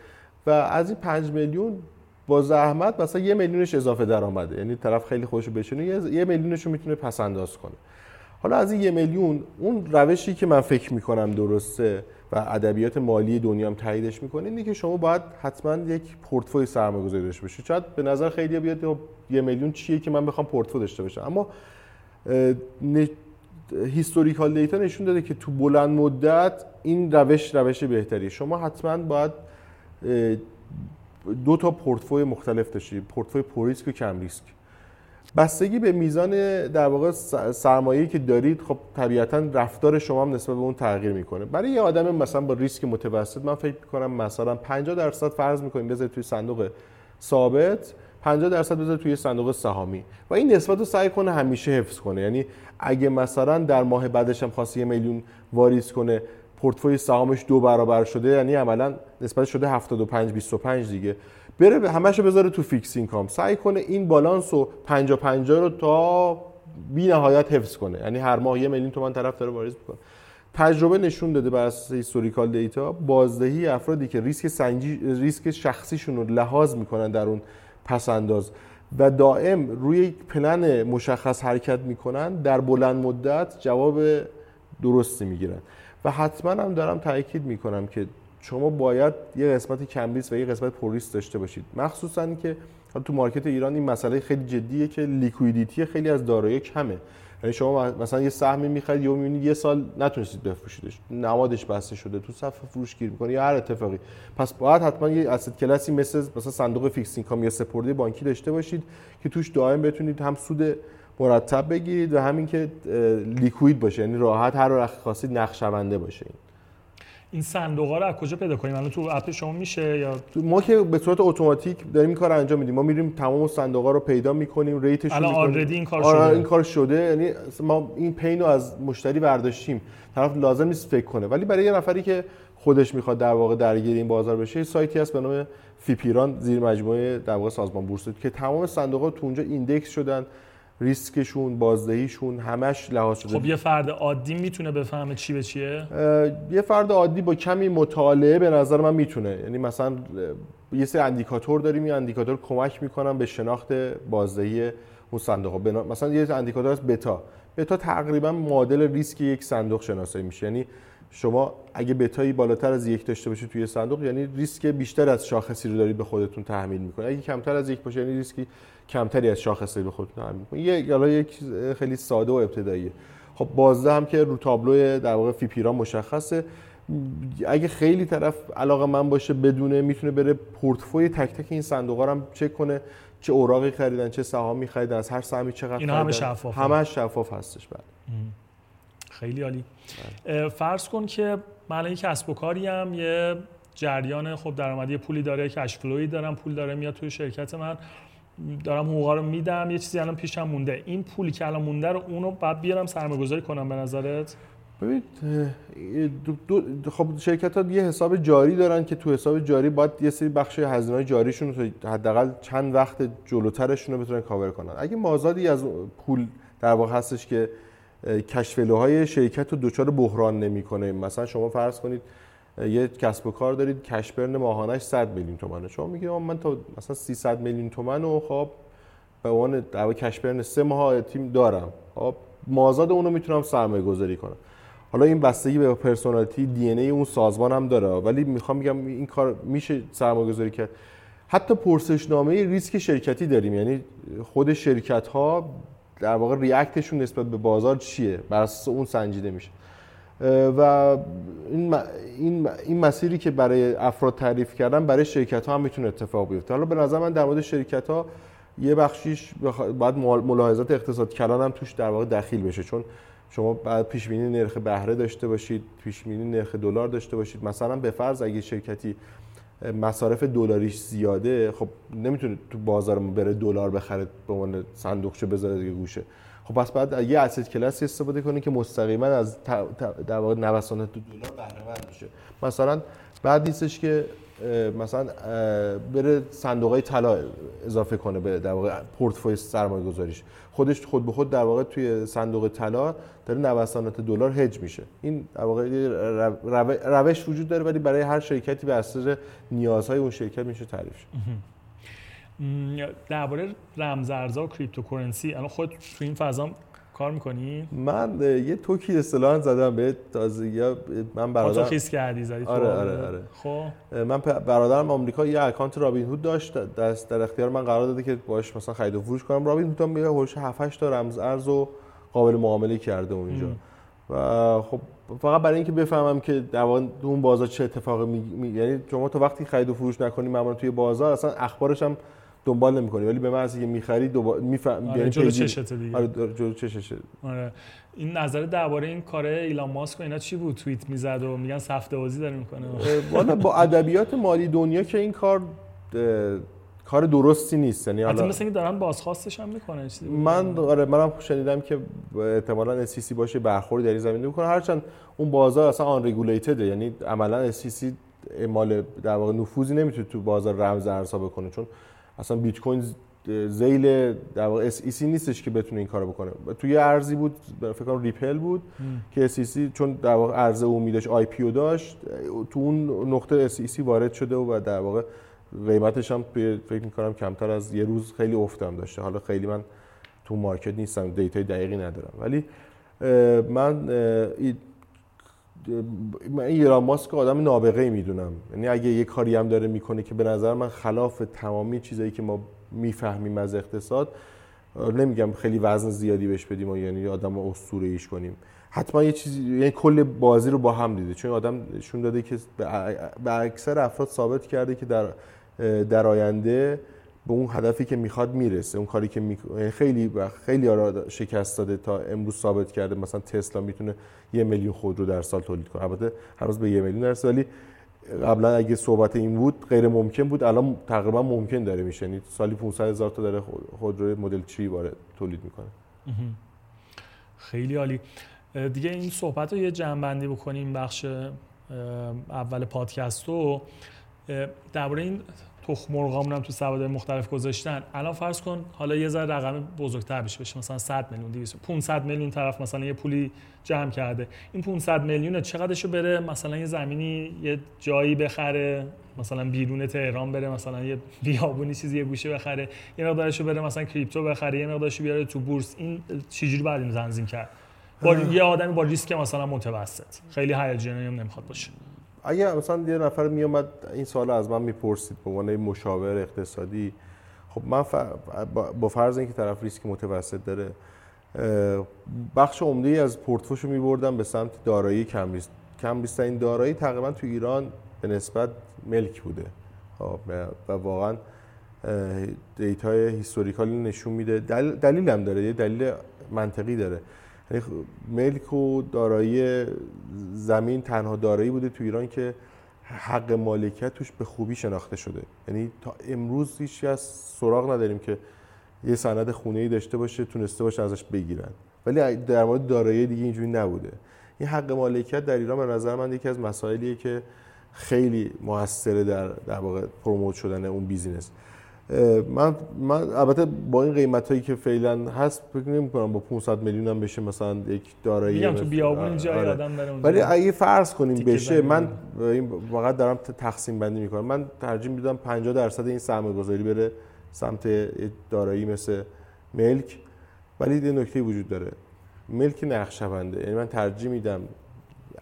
[SPEAKER 1] و از این 5 میلیون با زحمت مثلا یه میلیونش اضافه درآمده. یعنی طرف خیلی خوشو بشونه یه میلیونش رو می‌تونه پس انداز کنه. حالا از این یه میلیون اون روشی که من فکر می‌کنم درسته و ادبیات مالی دنیا هم تاییدش می‌کنه اینه که شما باید حتما یک پورتفوی سرمایه‌گذاری داشته باشید شاید به نظر خیلی بیاد یه میلیون چیه که من بخوام پورتفوی داشته باشم. اما historical data نشون داده که تو بلند مدت این روش روش بهتری. شما حتما باید دو تا پورتفوی مختلف داشتید پورتفوی پر ریسک و کم ریسک. بستگی به میزان در واقع سرمایه‌ای که دارید خب طبیعتا رفتار شما هم نسبت به اون تغییر می‌کنه. برای یه آدم مثلا با ریسک متوسط من فکر می‌کنم مثلا 50 درصد فرض می‌کنیم بذارید توی صندوق ثابت 50 درصد بذارید توی صندوق سهامی. و این نسبت رو سعی کنه همیشه حفظ کنه. یعنی اگه مثلا در ماه بعدش هم خاصی میلیون واریز کنه پورتفوی سهامش دو برابر شده یعنی عملا نسبت شده 75 25 دیگه. بره همشو بذاره تو fixed income سعی کنه این بالانس رو 50 50 رو تا بی نهایت حفظ کنه. یعنی هر ماه یه میلیون تومان طرف داره واریز می‌کنه. تجربه نشون داده بر اساس historical data بازدهی افرادی که ریسک سنجی ریسک شخصیشون رو لحاظ می‌کنن در اون پس انداز و دائم روی یک پلن مشخص حرکت می‌کنن در بلند مدت جواب درستی می‌گیرن. و حتما هم دارم تاکید می‌کنم که شما باید یه قسمت کم ریسک و یه قسمت پر ریسک داشته باشید. مخصوصا که تو مارکت ایران این مسئله خیلی جدیه که liquidity خیلی از دارایی کمه. یعنی شما مثلا یه سهمی می‌خرید یا می‌بینید یه سال نتونستید بفروشیدش. نمادش بسته شده تو صف فروش گیر می‌کنه یا هر اتفاقی. پس باید حتما یه asset class ی مثل مثلا صندوق fixed income یا سپرده بانکی داشته باشید که توش دائم بتونید هم سود مرتب بگیرید و همین که liquid باشه. یعنی راحت هر وقت خواستید نقدشونده باشه.
[SPEAKER 2] این صندوق ها رو از کجا پیدا کنیم؟ الان تو اپ شما میشه یا
[SPEAKER 1] ما که به صورت اتوماتیک داریم این کار انجام میدیم. ما میریم تمام صندوق ها رو پیدا می‌کنیم rate
[SPEAKER 2] ش الان این کار
[SPEAKER 1] آره
[SPEAKER 2] شده.
[SPEAKER 1] این کار شده. یعنی ما این pain رو از مشتری برداشتیم. طرف لازم نیست فکر کنه. ولی برای یه نفری که خودش می‌خواد در واقع درگیر این بازار بشه سایتی هست به نام فیپیران زیر مجموعه در واقع سازمان بورس که تمام صندوق ها تو اونجا index شدن. ریسکشون بازدهیشون همش لحاظ شده.
[SPEAKER 2] خب یه فرد عادی می‌تونه بفهمه چی به چیه؟
[SPEAKER 1] یه فرد عادی با کمی مطالعه به نظر من می‌تونه. یعنی مثلا یه سری اندیکاتور داریم این اندیکاتور کمک می‌کنن به شناخت بازدهی اون صندوق. مثلا یه اندیکاتور هست بتا. بتا تقریبا معادل ریسک یک صندوق شناسایی میشه. یعنی شما اگه بتایی بالاتر از یک داشته باشید توی صندوق یعنی ریسک بیشتر از شاخصی رو دارید به خودتون تحمیل می‌کنه اگه کمتر از یک باشه یعنی ریسکی کمتری از شاخصی به خودتون تحمیل می‌کنه یه حالا یک خیلی ساده و ابتداییه. خب بازده هم که رو تابلو در واقع فیپیران مشخصه. اگه خیلی طرف علاقه من باشه بدونه می‌تونه بره پورتفوی تک تک این صندوق هم چک کنه. چه اوراقی خریدن چه سهامی خریدن از هر سهمی چقدر
[SPEAKER 2] اینا همه شفاف
[SPEAKER 1] همه شفاف هستش بعد
[SPEAKER 2] خیلی عالی. فرض کن که من یک کسب و کاری هم یه جریان خب درآمدی پولی داره کش فلوی دارم پول داره میاد توی شرکت من. دارم حقوقا رو میدم یه چیزی الان پیشم مونده. این پولی که الان مونده رو اونو بعد بیارم سرمایه‌گذاری کنم به نظرت؟
[SPEAKER 1] ببینید خب شرکت ها یه حساب جاری دارن که تو حساب جاری باید یه سری بخش هزینه جاریشون حداقل چند وقت جلوترشون رو بتونن کاور کنن. اگه مازادی از پول در واقع هستش که کشفلوهای شرکت رو دچار بحران نمی‌کنه. مثلا شما فرض کنید یه کسب و کار دارید کشبرن ماهانش 100 میلیون تومنه. شما میگید من تا مثلا 300 میلیون تومن و خب به عنوان در کشبرن سه ماه تیم دارم. خب مازاد اونو می‌تونم سرمایه گذاری کنم. حالا این بستگی به پرسونالیتی دی ای اون سازمان هم داره. ولی می‌خوام میگم این کار میشه سرمایه گذاری کرد. حتی پرسشنامه ریسک شرکتی داریم. یعنی خود شرکت ها در واقع ریاکتشون نسبت به بازار چیه؟ بر اساس اون سنجیده میشه. و این, این, این مسیری که برای افراد تعریف کردن برای شرکت ها هم می‌تونه اتفاق بیفته. حالا به نظر من در مورد شرکت ها یه بخشیش باید ملاحظات اقتصاد کلان هم توش در واقع دخیل بشه. چون شما بعد پیش بینی نرخ بهره داشته باشید پیش بینی نرخ دلار داشته باشید. مثلا به فرض اگه شرکتی مصارف دلاریش زیاده خب نمی‌تونه تو بازار بره دلار بخره به عنوان صندوقچه بذاره دیگه گوشه. خب پس بعد یه اسید کلاسی استفاده کنی که مستقیما از در واقع نوسانات دلار بهره مند بشه مثلا بعد نیستش که مثلا بره صندوق های طلا اضافه کنه به در واقع پورتفوی سرمایه گذاریش خودش خود به خود در واقع توی صندوق طلا داره نوسانات دلار هج میشه. این در واقع روش وجود داره ولی برای هر شرکتی به اساس نیازهای اون شرکت میشه تعریف شد
[SPEAKER 2] درباره رمزارزها و cryptocurrency الان خود تو این فضا کار می‌کنی؟
[SPEAKER 1] من یه توکی اصطلاحا زدم به تازگی من برادر
[SPEAKER 2] خیس کردی زدی
[SPEAKER 1] آره آره آره. خب. من برادرم آمریکا یه account Robinhood داشت دست در اختیار من قرار داده که باش مثلا خرید و فروش کنم. رابین هود هم یه هولش 7 8 تا رمز ارز و قابل معامله کرده اونجا. و خب فقط برای اینکه بفهمم که در واقع اون بازار چه اتفاقی می... یعنی شما تو وقتی خرید و فروش نکنی معمولا توی بازار اصلا اخبارش هم دنبال نمی‌کنی ولی به من که می‌خری دوباره میفهم
[SPEAKER 2] آره یعنی جلو چشت دیگه.
[SPEAKER 1] آره جلو چششه.
[SPEAKER 2] آره. این نظر درباره این کار ایلان ماسک و اینا چی بود؟ توییت می‌زد و میگن سفته بازی داره می‌کنه.
[SPEAKER 1] والا با ادبیات مالی دنیا که این کار کار درستی نیست.
[SPEAKER 2] یعنی حالا مثلا دارن بازخواستش هم می‌کنه
[SPEAKER 1] من آره منم شنیدم که احتمالاً SEC باشه برخوردی در این زمینه می‌کنه. هرچند اون بازار اصلا unregulated یعنی عملا SEC مال در واقع نفوذی نمی‌تونه تو بازار رمز ارزها بکنه چون اصلا بیت کوین ذیل در واقع SEC نیستش که بتونه این کارو بکنه. توی ارزی بود فکر کنم ریپل بود ام. که SEC چون در واقع ارز عمومی داشت IPO داشت تو اون نقطه SEC وارد شده و در واقع قیمتش هم فکر می‌کنم کمتر از یه روز خیلی افت هم داشته. حالا خیلی من تو market نیستم data ی دقیقی ندارم. ولی من من ایلان ماسک آدم نابغه می‌دونم. یعنی اگه یه کاری هم داره می‌کنه که به نظر من خلاف تمامی چیزایی که ما می‌فهمیم از اقتصاد نمیگم خیلی وزن زیادی بهش بدیم و یعنی آدم اسطوره ایش کنیم. حتما یه چیزی یعنی کل بازی رو با هم دیده. چون آدم نشون داده که به اکثر افراد ثابت کرده که در در آینده به اون هدفی که می‌خواد می‌رسه اون کاری که می... یعنی خیلی خیلی آرا شکست داده تا امروز ثابت کرده مثلا تسلا می‌تونه یه میلیون خودرو در سال تولید کنه. البته هنوز به یه میلیون نرسه ولی قبلا اگه صحبت این بود غیر ممکن بود. الان تقریبا ممکن داره میشه. یعنی سالی 500 هزار تا داره خودروی مدل 3 وارد تولید می‌کنه.
[SPEAKER 2] خیلی عالی. دیگه این صحبت رو یه جنبندی بکنیم بخش اول پادکست رو. درباره این تخم مرغامون هم تو سوادهای مختلف گذاشتن. الان فرض کن حالا یه ذره رقم بزرگتر بشه بشه مثلا 100 میلیون 200 500 میلیون طرف مثلا یه پولی جمع کرده. این 500 میلیون چقدرشو بره؟ مثلا یه زمینی یه جایی بخره مثلا بیرون تهران بره مثلا یه بیابونی چیزی یه گوشه بخره یه مقدارشو بره مثلا کریپتو بخره یه مقدارشو بیاره تو بورس. این چجوری بعد این تنظیم کرد؟ با یه آدمی با ریسک مثلا متوسط. خیلی هیجانی هم نمی‌خواد باشه.
[SPEAKER 1] اگه مثلا یه نفر میومد این سوال از من می‌پرسید به عنوان مشاور اقتصادی خب من با فرض اینکه طرف ریسک متوسط داره بخش عمده ای از پورتفوشو میبردم به سمت دارایی کم ریسک کم این دارایی تقریبا تو ایران به نسبت ملک بوده. خب، و واقعا دیتای هیستوریکالی نشون میده. دلیل هم داره یه دلیل منطقی داره. ملک و دارایی زمین تنها دارایی بوده تو ایران که حق مالکیت توش به خوبی شناخته شده. یعنی تا امروز هیچ از سراغ نداریم که یه سند خونه ای داشته باشه تونسته باشه ازش بگیرن. ولی در مورد دارایی دیگه اینجوری نبوده. این حق مالکیت در ایران به نظر من یکی از مسائلیه که خیلی موثره در در واقع پروموت شدن اون بیزینس. من من البته با این قیمت هایی که فعلا هست فکر نمی کنم با 500 میلیون هم بشه مثلا یک دارایی
[SPEAKER 2] میگم تو بیابون جای آره. آدم
[SPEAKER 1] داره ولی اگه فرض کنیم بشه من این فقط دارم تقسیم بندی می‌کنم. من ترجیح میدم 50 درصد این سرمایه گذاری بره سمت دارایی مثل ملک. ولی یه نکته وجود داره. ملک نقشبنده یعنی من ترجیح میدم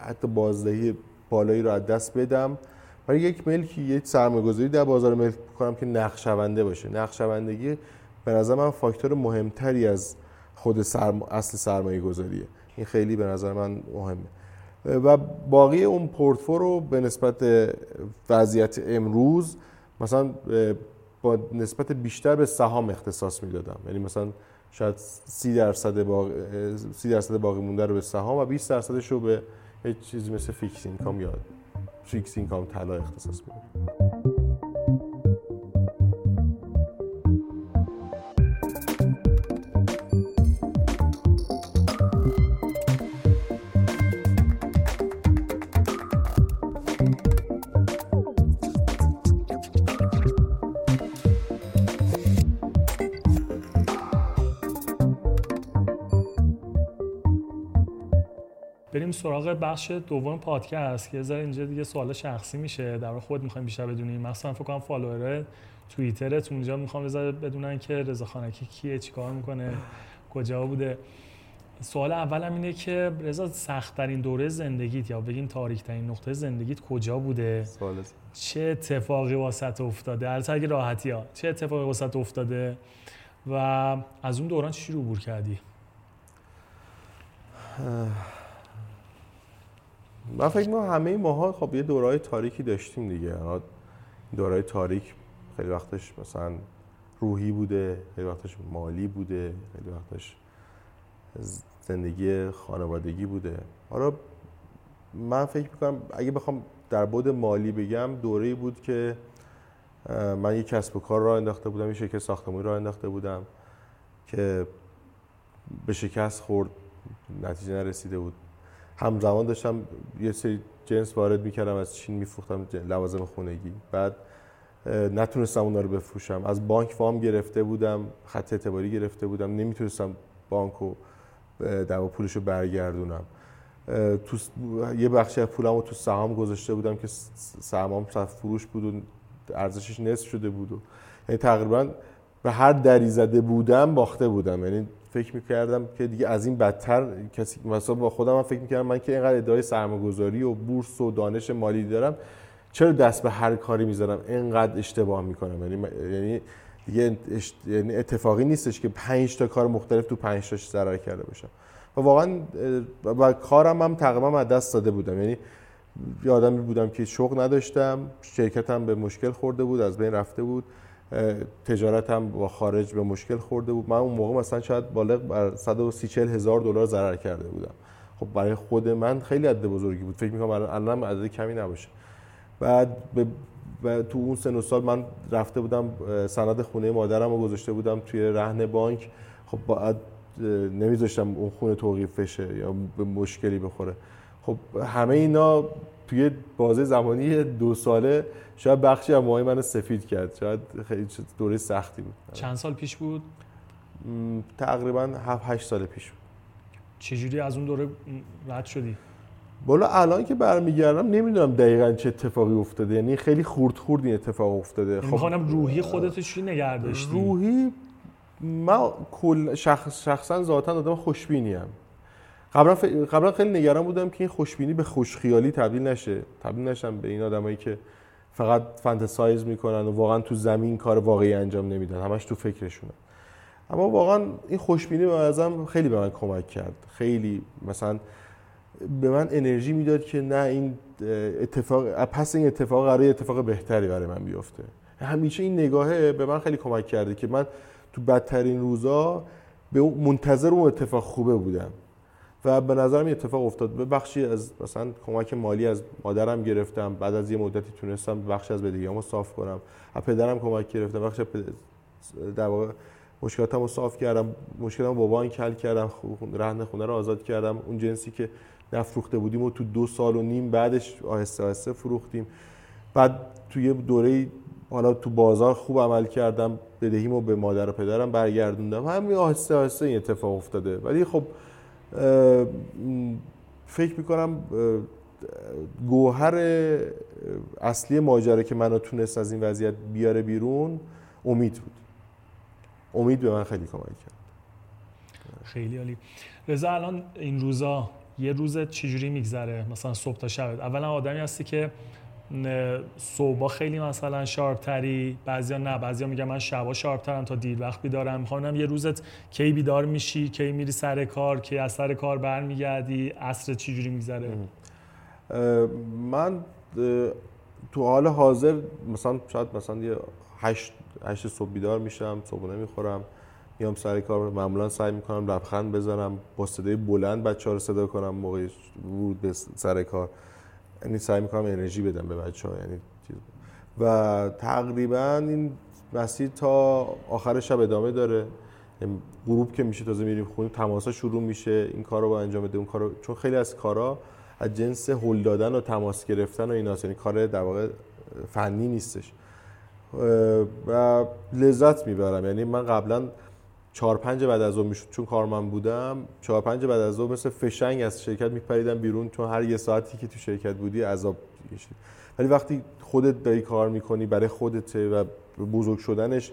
[SPEAKER 1] حتی بازدهی بالایی رو از دست بدم. برای یک ملکی یک سرمایه‌گذاری در بازار ملک کنم که نقشونده باشه. نقشوندگی به نظر من فاکتور مهمتری از خود سرم... اصل سرمایه گذاریه این خیلی به نظر من مهمه. و باقی اون پورتفو رو به نسبت وضعیت امروز مثلا با نسبت بیشتر به سهام اختصاص می‌دادم. یعنی مثلا شاید 30 درصد باقی 30 درصد باقی مونده رو به سهام و 20 درصدش رو به هیچ چیزی مثل fixed income یا fixed income طلا اختصاص میدم
[SPEAKER 2] سراغ بخش دوم پادکست که ذره اینجا دیگه سوال شخصی میشه. در خود می‌خوایم بیشتر بدونیم مثلا فکر کنم فالوور توییترت. اونجا می‌خوام بذار بدونن که رضا خانکی کیه چیکار می‌کنه کجا بوده. سوال اولم اینه که رضا سخت ترین دوره زندگیت یا بگیم تاریک ترین نقطه زندگیت کجا بوده؟ چه اتفاقی واسط افتاده؟ البته اگه راحتی ها. چه اتفاقی واسط افتاده؟ و از اون دوران چی رو عبور کردی؟
[SPEAKER 1] من فکر می‌کنم همه ماها خب یه دورهای تاریکی داشتیم دیگه. دورهای تاریک خیلی وقتش مثلا روحی بوده خیلی وقتش مالی بوده خیلی وقتش زندگی خانوادگی بوده. حالا من فکر می‌کنم اگه بخوام در بود مالی بگم دوره بود که من یک کسب و کار را انداخته بودم یه شرکت ساختمانی را انداخته بودم که به شکست خورد نتیجه نرسیده بود. همزمان داشتم یه سری جنس وارد می‌کردم از چین میفروختم لوازم خونگی. بعد نتونستم اونا رو بفروشم. از بانک وام گرفته بودم خط اعتباری گرفته بودم. نمی‌تونستم بانکو در پولش رو برگردونم. تو یه بخشی از پولم رو تو سهام گذاشته بودم که سهامم فروش بود و ارزشش نصف شده بود و یعنی تقریبا به هر دری زده بودم باخته بودم. یعنی فکر می‌کردم که دیگه از این بدتر کسی مثلا با خودم هم فکر می‌کردم من که اینقدر ادعای سرمایه‌گذاری و بورس و دانش مالی دارم چرا دست به هر کاری می‌ذارم؟ اینقدر اشتباه می‌کنم. یعنی یعنی یعنی اتفاقی نیستش که 5 تا کار مختلف تو 5 تاش ضرر کرده باشم. و واقعا و کارم هم تقریبا از دست داده بودم. یعنی یه آدمی بودم که شغل نداشتم شرکتم به مشکل خورده بود از بین رفته بود. تجارتم با خارج به مشکل خورده بود. من اون موقع مثلا شاید بالغ بر 130 هزار دلار ضرر کرده بودم. خب برای خود من خیلی عدد بزرگی بود. فکر می‌کنم الان عدد کمی نباشه. بعد به تو اون سن و سال من رفته بودم سند خونه مادرم رو گذاشته بودم توی رهن بانک. خب باید نمیذاشتم اون خونه توقیف بشه یا به مشکلی بخوره. خب همه اینا توی بازه زمانی دو ساله شاید بخشی از موهای منو سفید کرد. شاید خیلی دوره سختی بود.
[SPEAKER 2] چند سال پیش بود؟
[SPEAKER 1] تقریبا 7 8 سال پیش بود.
[SPEAKER 2] چجوری از اون دوره رد شدی؟
[SPEAKER 1] بالا الان که برمیگردم نمی‌دونم دقیقا چه اتفاقی افتاده. یعنی خیلی خورد خورد این اتفاق افتاده.
[SPEAKER 2] یعنی خب روحی خودت چی نگه
[SPEAKER 1] روحی من کل شخص شخصا ذاتا آدم خوشبینی قبلا ف... قبلا خیلی نگران بودم که این خوشبینی به خوشخیالی تبدیل نشه. تبدیل نشم به این آدمایی که فقط فانتزایز می‌کنن و واقعا تو زمین کار واقعی انجام نمیدن. همش تو فکرشونه. اما واقعا این خوشبینی به ازم خیلی به من کمک کرد. خیلی مثلا به من انرژی می‌داد که نه این اتفاق پس این اتفاق قراره اتفاق بهتری برای من بیفته. همیشه این نگاهه به من خیلی کمک کرده که من تو بدترین روزا به منتظر اون اتفاق خوبه بودم. و به نظرم اتفاق افتاد. به بخشی از مثلا کمک مالی از مادرم گرفتم بعد از یه مدتی تونستم بخش از بدهیامو صاف کنم. از پدرم کمک گرفتم بخش در واقع مشکلاتمو صاف کردم مشکلاتمو با بانک حل کردم رهن خونه رو آزاد کردم. اون جنسی که نفروخته بودیم و تو دو سال و نیم بعدش آهسته آهسته فروختیم. بعد توی دوره حالا تو بازار خوب عمل کردم بدهیمو به مادر و پدرم برگردوندم. همین آهسته آهسته این اتفاق افتاده. ولی خب فکر می‌کنم گوهر اصلی ماجرا که منو تونست از این وضعیت بیاره بیرون امید بود. امید به من خیلی کمک کرد.
[SPEAKER 2] خیلی عالی. رضا الان این روزا یه روز چجوری میگذره؟ مثلا صبح تا شب. اولا آدمی هستی که صبح خیلی مثلا شارپتری بعضیا نه بعضیا میگن من شبا شارپترم تا دیر وقت بیدارم. می‌خوام یه روزت کی بیدار میشی کی میری سر کار کی از سر کار برمیگردی عصر چجوری میگذره؟
[SPEAKER 1] من تو حال حاضر مثلا شاید مثلا یه هشت, هشت صبح بیدار میشم صبحونه می‌خورم میام سر کار معمولا سعی می‌کنم لبخند بزنم با صدای بلند بچه رو صدا کنم موقع ورود به سر کار. یعنی سعی می‌کنم انرژی بدم به بچه ها یعنی و تقریبا این مسیر تا آخر شب ادامه داره. یعنی غروب که میشه تازه میریم خونه تماسا شروع میشه. این کار رو با انجام بده اون کارو. چون خیلی از کارا از جنس هل دادن و تماس گرفتن و ایناست. یعنی کار در واقع فنی نیستش. و لذت می‌برم. یعنی من قبلا چهار پنج بعد از اون می‌شد. چون کارمند بودم چهار پنج بعد از اون مثل فشنگ از شرکت میپریدم بیرون چون هر یه ساعتی که تو شرکت بودی عذاب کشید ولی وقتی خودت داری کار می‌کنی برای خودته و بزرگ شدنش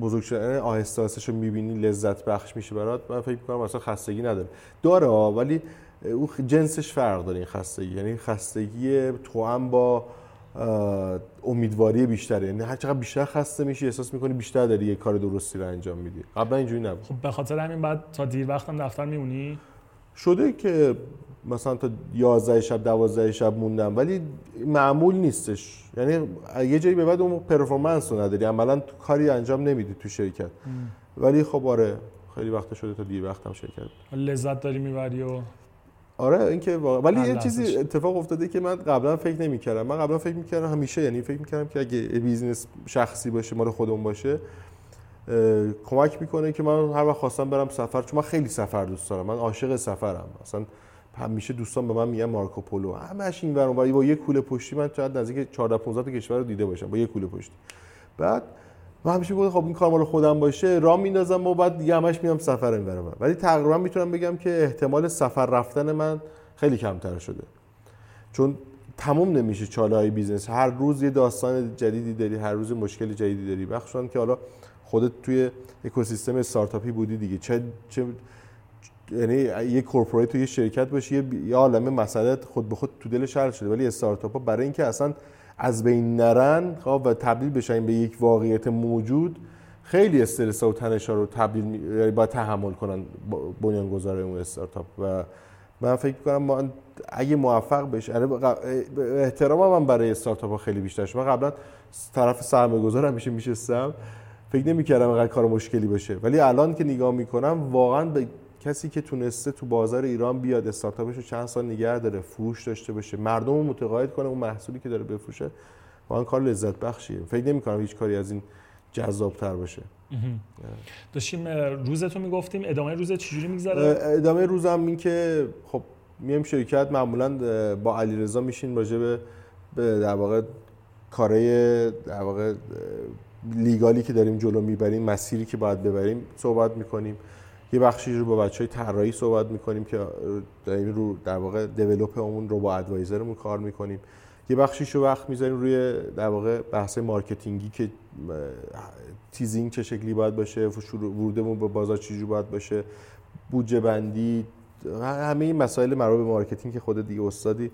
[SPEAKER 1] بزرگ شدن آهسته آهسته رو می‌بینی لذت بخش میشه برات. من فکر می‌کنم اصلا خستگی نداره. داره ولی اون جنسش فرق داره این خستگی. یعنی خستگی تو هم با امیدواری بیشتره. یعنی هر چقدر بیشتر خسته میشی احساس می‌کنی بیشتر داری یه کار درستی رو انجام میدی. قبلا اینجوری نبود.
[SPEAKER 2] خب به خاطر همین بعد تا دیر وقتم دفتر میمونی؟
[SPEAKER 1] شده که مثلا تا 11 شب 12 شب موندم ولی معمول نیستش. یعنی یه جایی به بعد اون performance رو نداری. عملا کاری انجام نمیدی تو شرکت. ولی خب آره خیلی وقت شده تا دیر وقتم شرکت.
[SPEAKER 2] لذت داری می‌بری و
[SPEAKER 1] آره اینکه واقعا ولی یه چیزی اتفاق افتاده که من قبلا فکر نمی‌کردم. من قبلا فکر می‌کردم همیشه یعنی فکر می‌کردم که اگه business شخصی باشه مال خودمون باشه کمک می‌کنه که من هر وقت خواستم برم سفر چون من خیلی سفر دوست دارم. من عاشق سفرم. مثلا همیشه دوستان به من میگن مارکو پولو. همش این ور با یه کوله پشتی من شاید نزدیک 14 15 تا کشور رو دیده باشم. با یه کوله پشتی. بعد من همیشه گفتم خب این کار مال خودم باشه راه میندازم و بعد دیگه همش میام سفر این برام ولی تقریبا می‌تونم بگم که احتمال سفر رفتن من خیلی کمتر شده. چون تموم نمیشه چالش های business. هر روز یه داستان جدیدی داری هر روز مشکل جدیدی داری. بخشان که حالا خودت توی اکوسیستم استارتاپی بودی دیگه. چه چه یعنی یه corporate تو یه شرکت باشی یه عالمه مسئله خود به خود تو دلش حل شده. ولی استارتاپ ها برای اینکه اصلا از بین نرن خب و تبدیل بشن به یک واقعیت موجود خیلی استرس و تنش رو تبدیل یعنی با تحمل کنن بنیانگذار اون استارتاپ. و من فکر کنم ما اگه موفق بشه یعنی احترام من برای استارتاپ ها خیلی بیشتر شد من قبلا طرف سرمایه گذار همیشه میشستم. فکر نمی‌کردم اینقدر کار مشکلی باشه. ولی الان که نگاه می‌کنم واقعا به کسی که تونسته تو بازار ایران بیاد استارتاپش رو چند سال نگه داره فروش داشته باشه مردم رو متقاعد کنه اون محصولی که داره بفروشه واقعا کار لذت بخشیه. فکر نمی کنم هیچ کاری از این جذابتر باشه.
[SPEAKER 2] داشتیم روزتون می‌گفتیم. ادامه روز چجوری میگذره؟
[SPEAKER 1] ادامه روزم این که خب میام شرکت معمولا با علیرضا میشین راجع به در واقع کارهای در واقع legal ی که داریم جلو می‌بریم مسیری که باید ببریم صحبت می‌کنیم. یه بخشی رو با بچه های طراحی صحبت می‌کنیم که داریم رو در واقع develop اون رو با advisor مون کار می‌کنیم. یه بخشیش رو وقت می‌ذاریم روی در واقع بحث marketing ی که teasing چه شکلی باید باشه ورودمون به بازار چجوری باید باشه بودجه بندی همه این مسائل مربوط به marketing که خود دیگه استادی.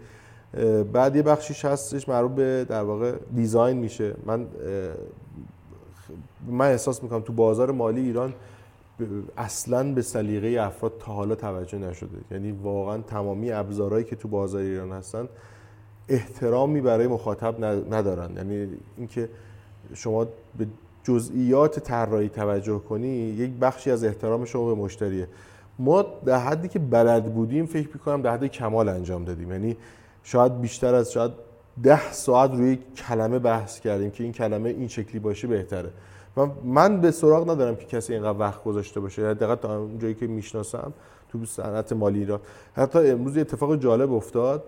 [SPEAKER 1] بعد یه بخشیش هستش مربوط به در واقع design میشه. من من احساس می‌کنم تو بازار مالی ایران اصلا به سلیقه افراد تا حالا توجه نشده. یعنی واقعا تمامی ابزارهایی که تو بازار ایران هستن احترامی برای مخاطب ندارن. یعنی اینکه شما به جزئیات طراحی توجه کنی یک بخشی از احترام شما به مشتریه. ما در حدی که بلد بودیم فکر می‌کنم در حد کمال انجام دادیم. یعنی شاید بیشتر از شاید ده ساعت روی کلمه بحث کردیم که این کلمه این شکلی باشه بهتره. و من به سراغ ندارم که کسی اینقدر وقت گذاشته باشه. حداقل تا اونجایی که می‌شناسم تو صنعت مالی ایران. حتی امروز یه اتفاق جالب افتاد.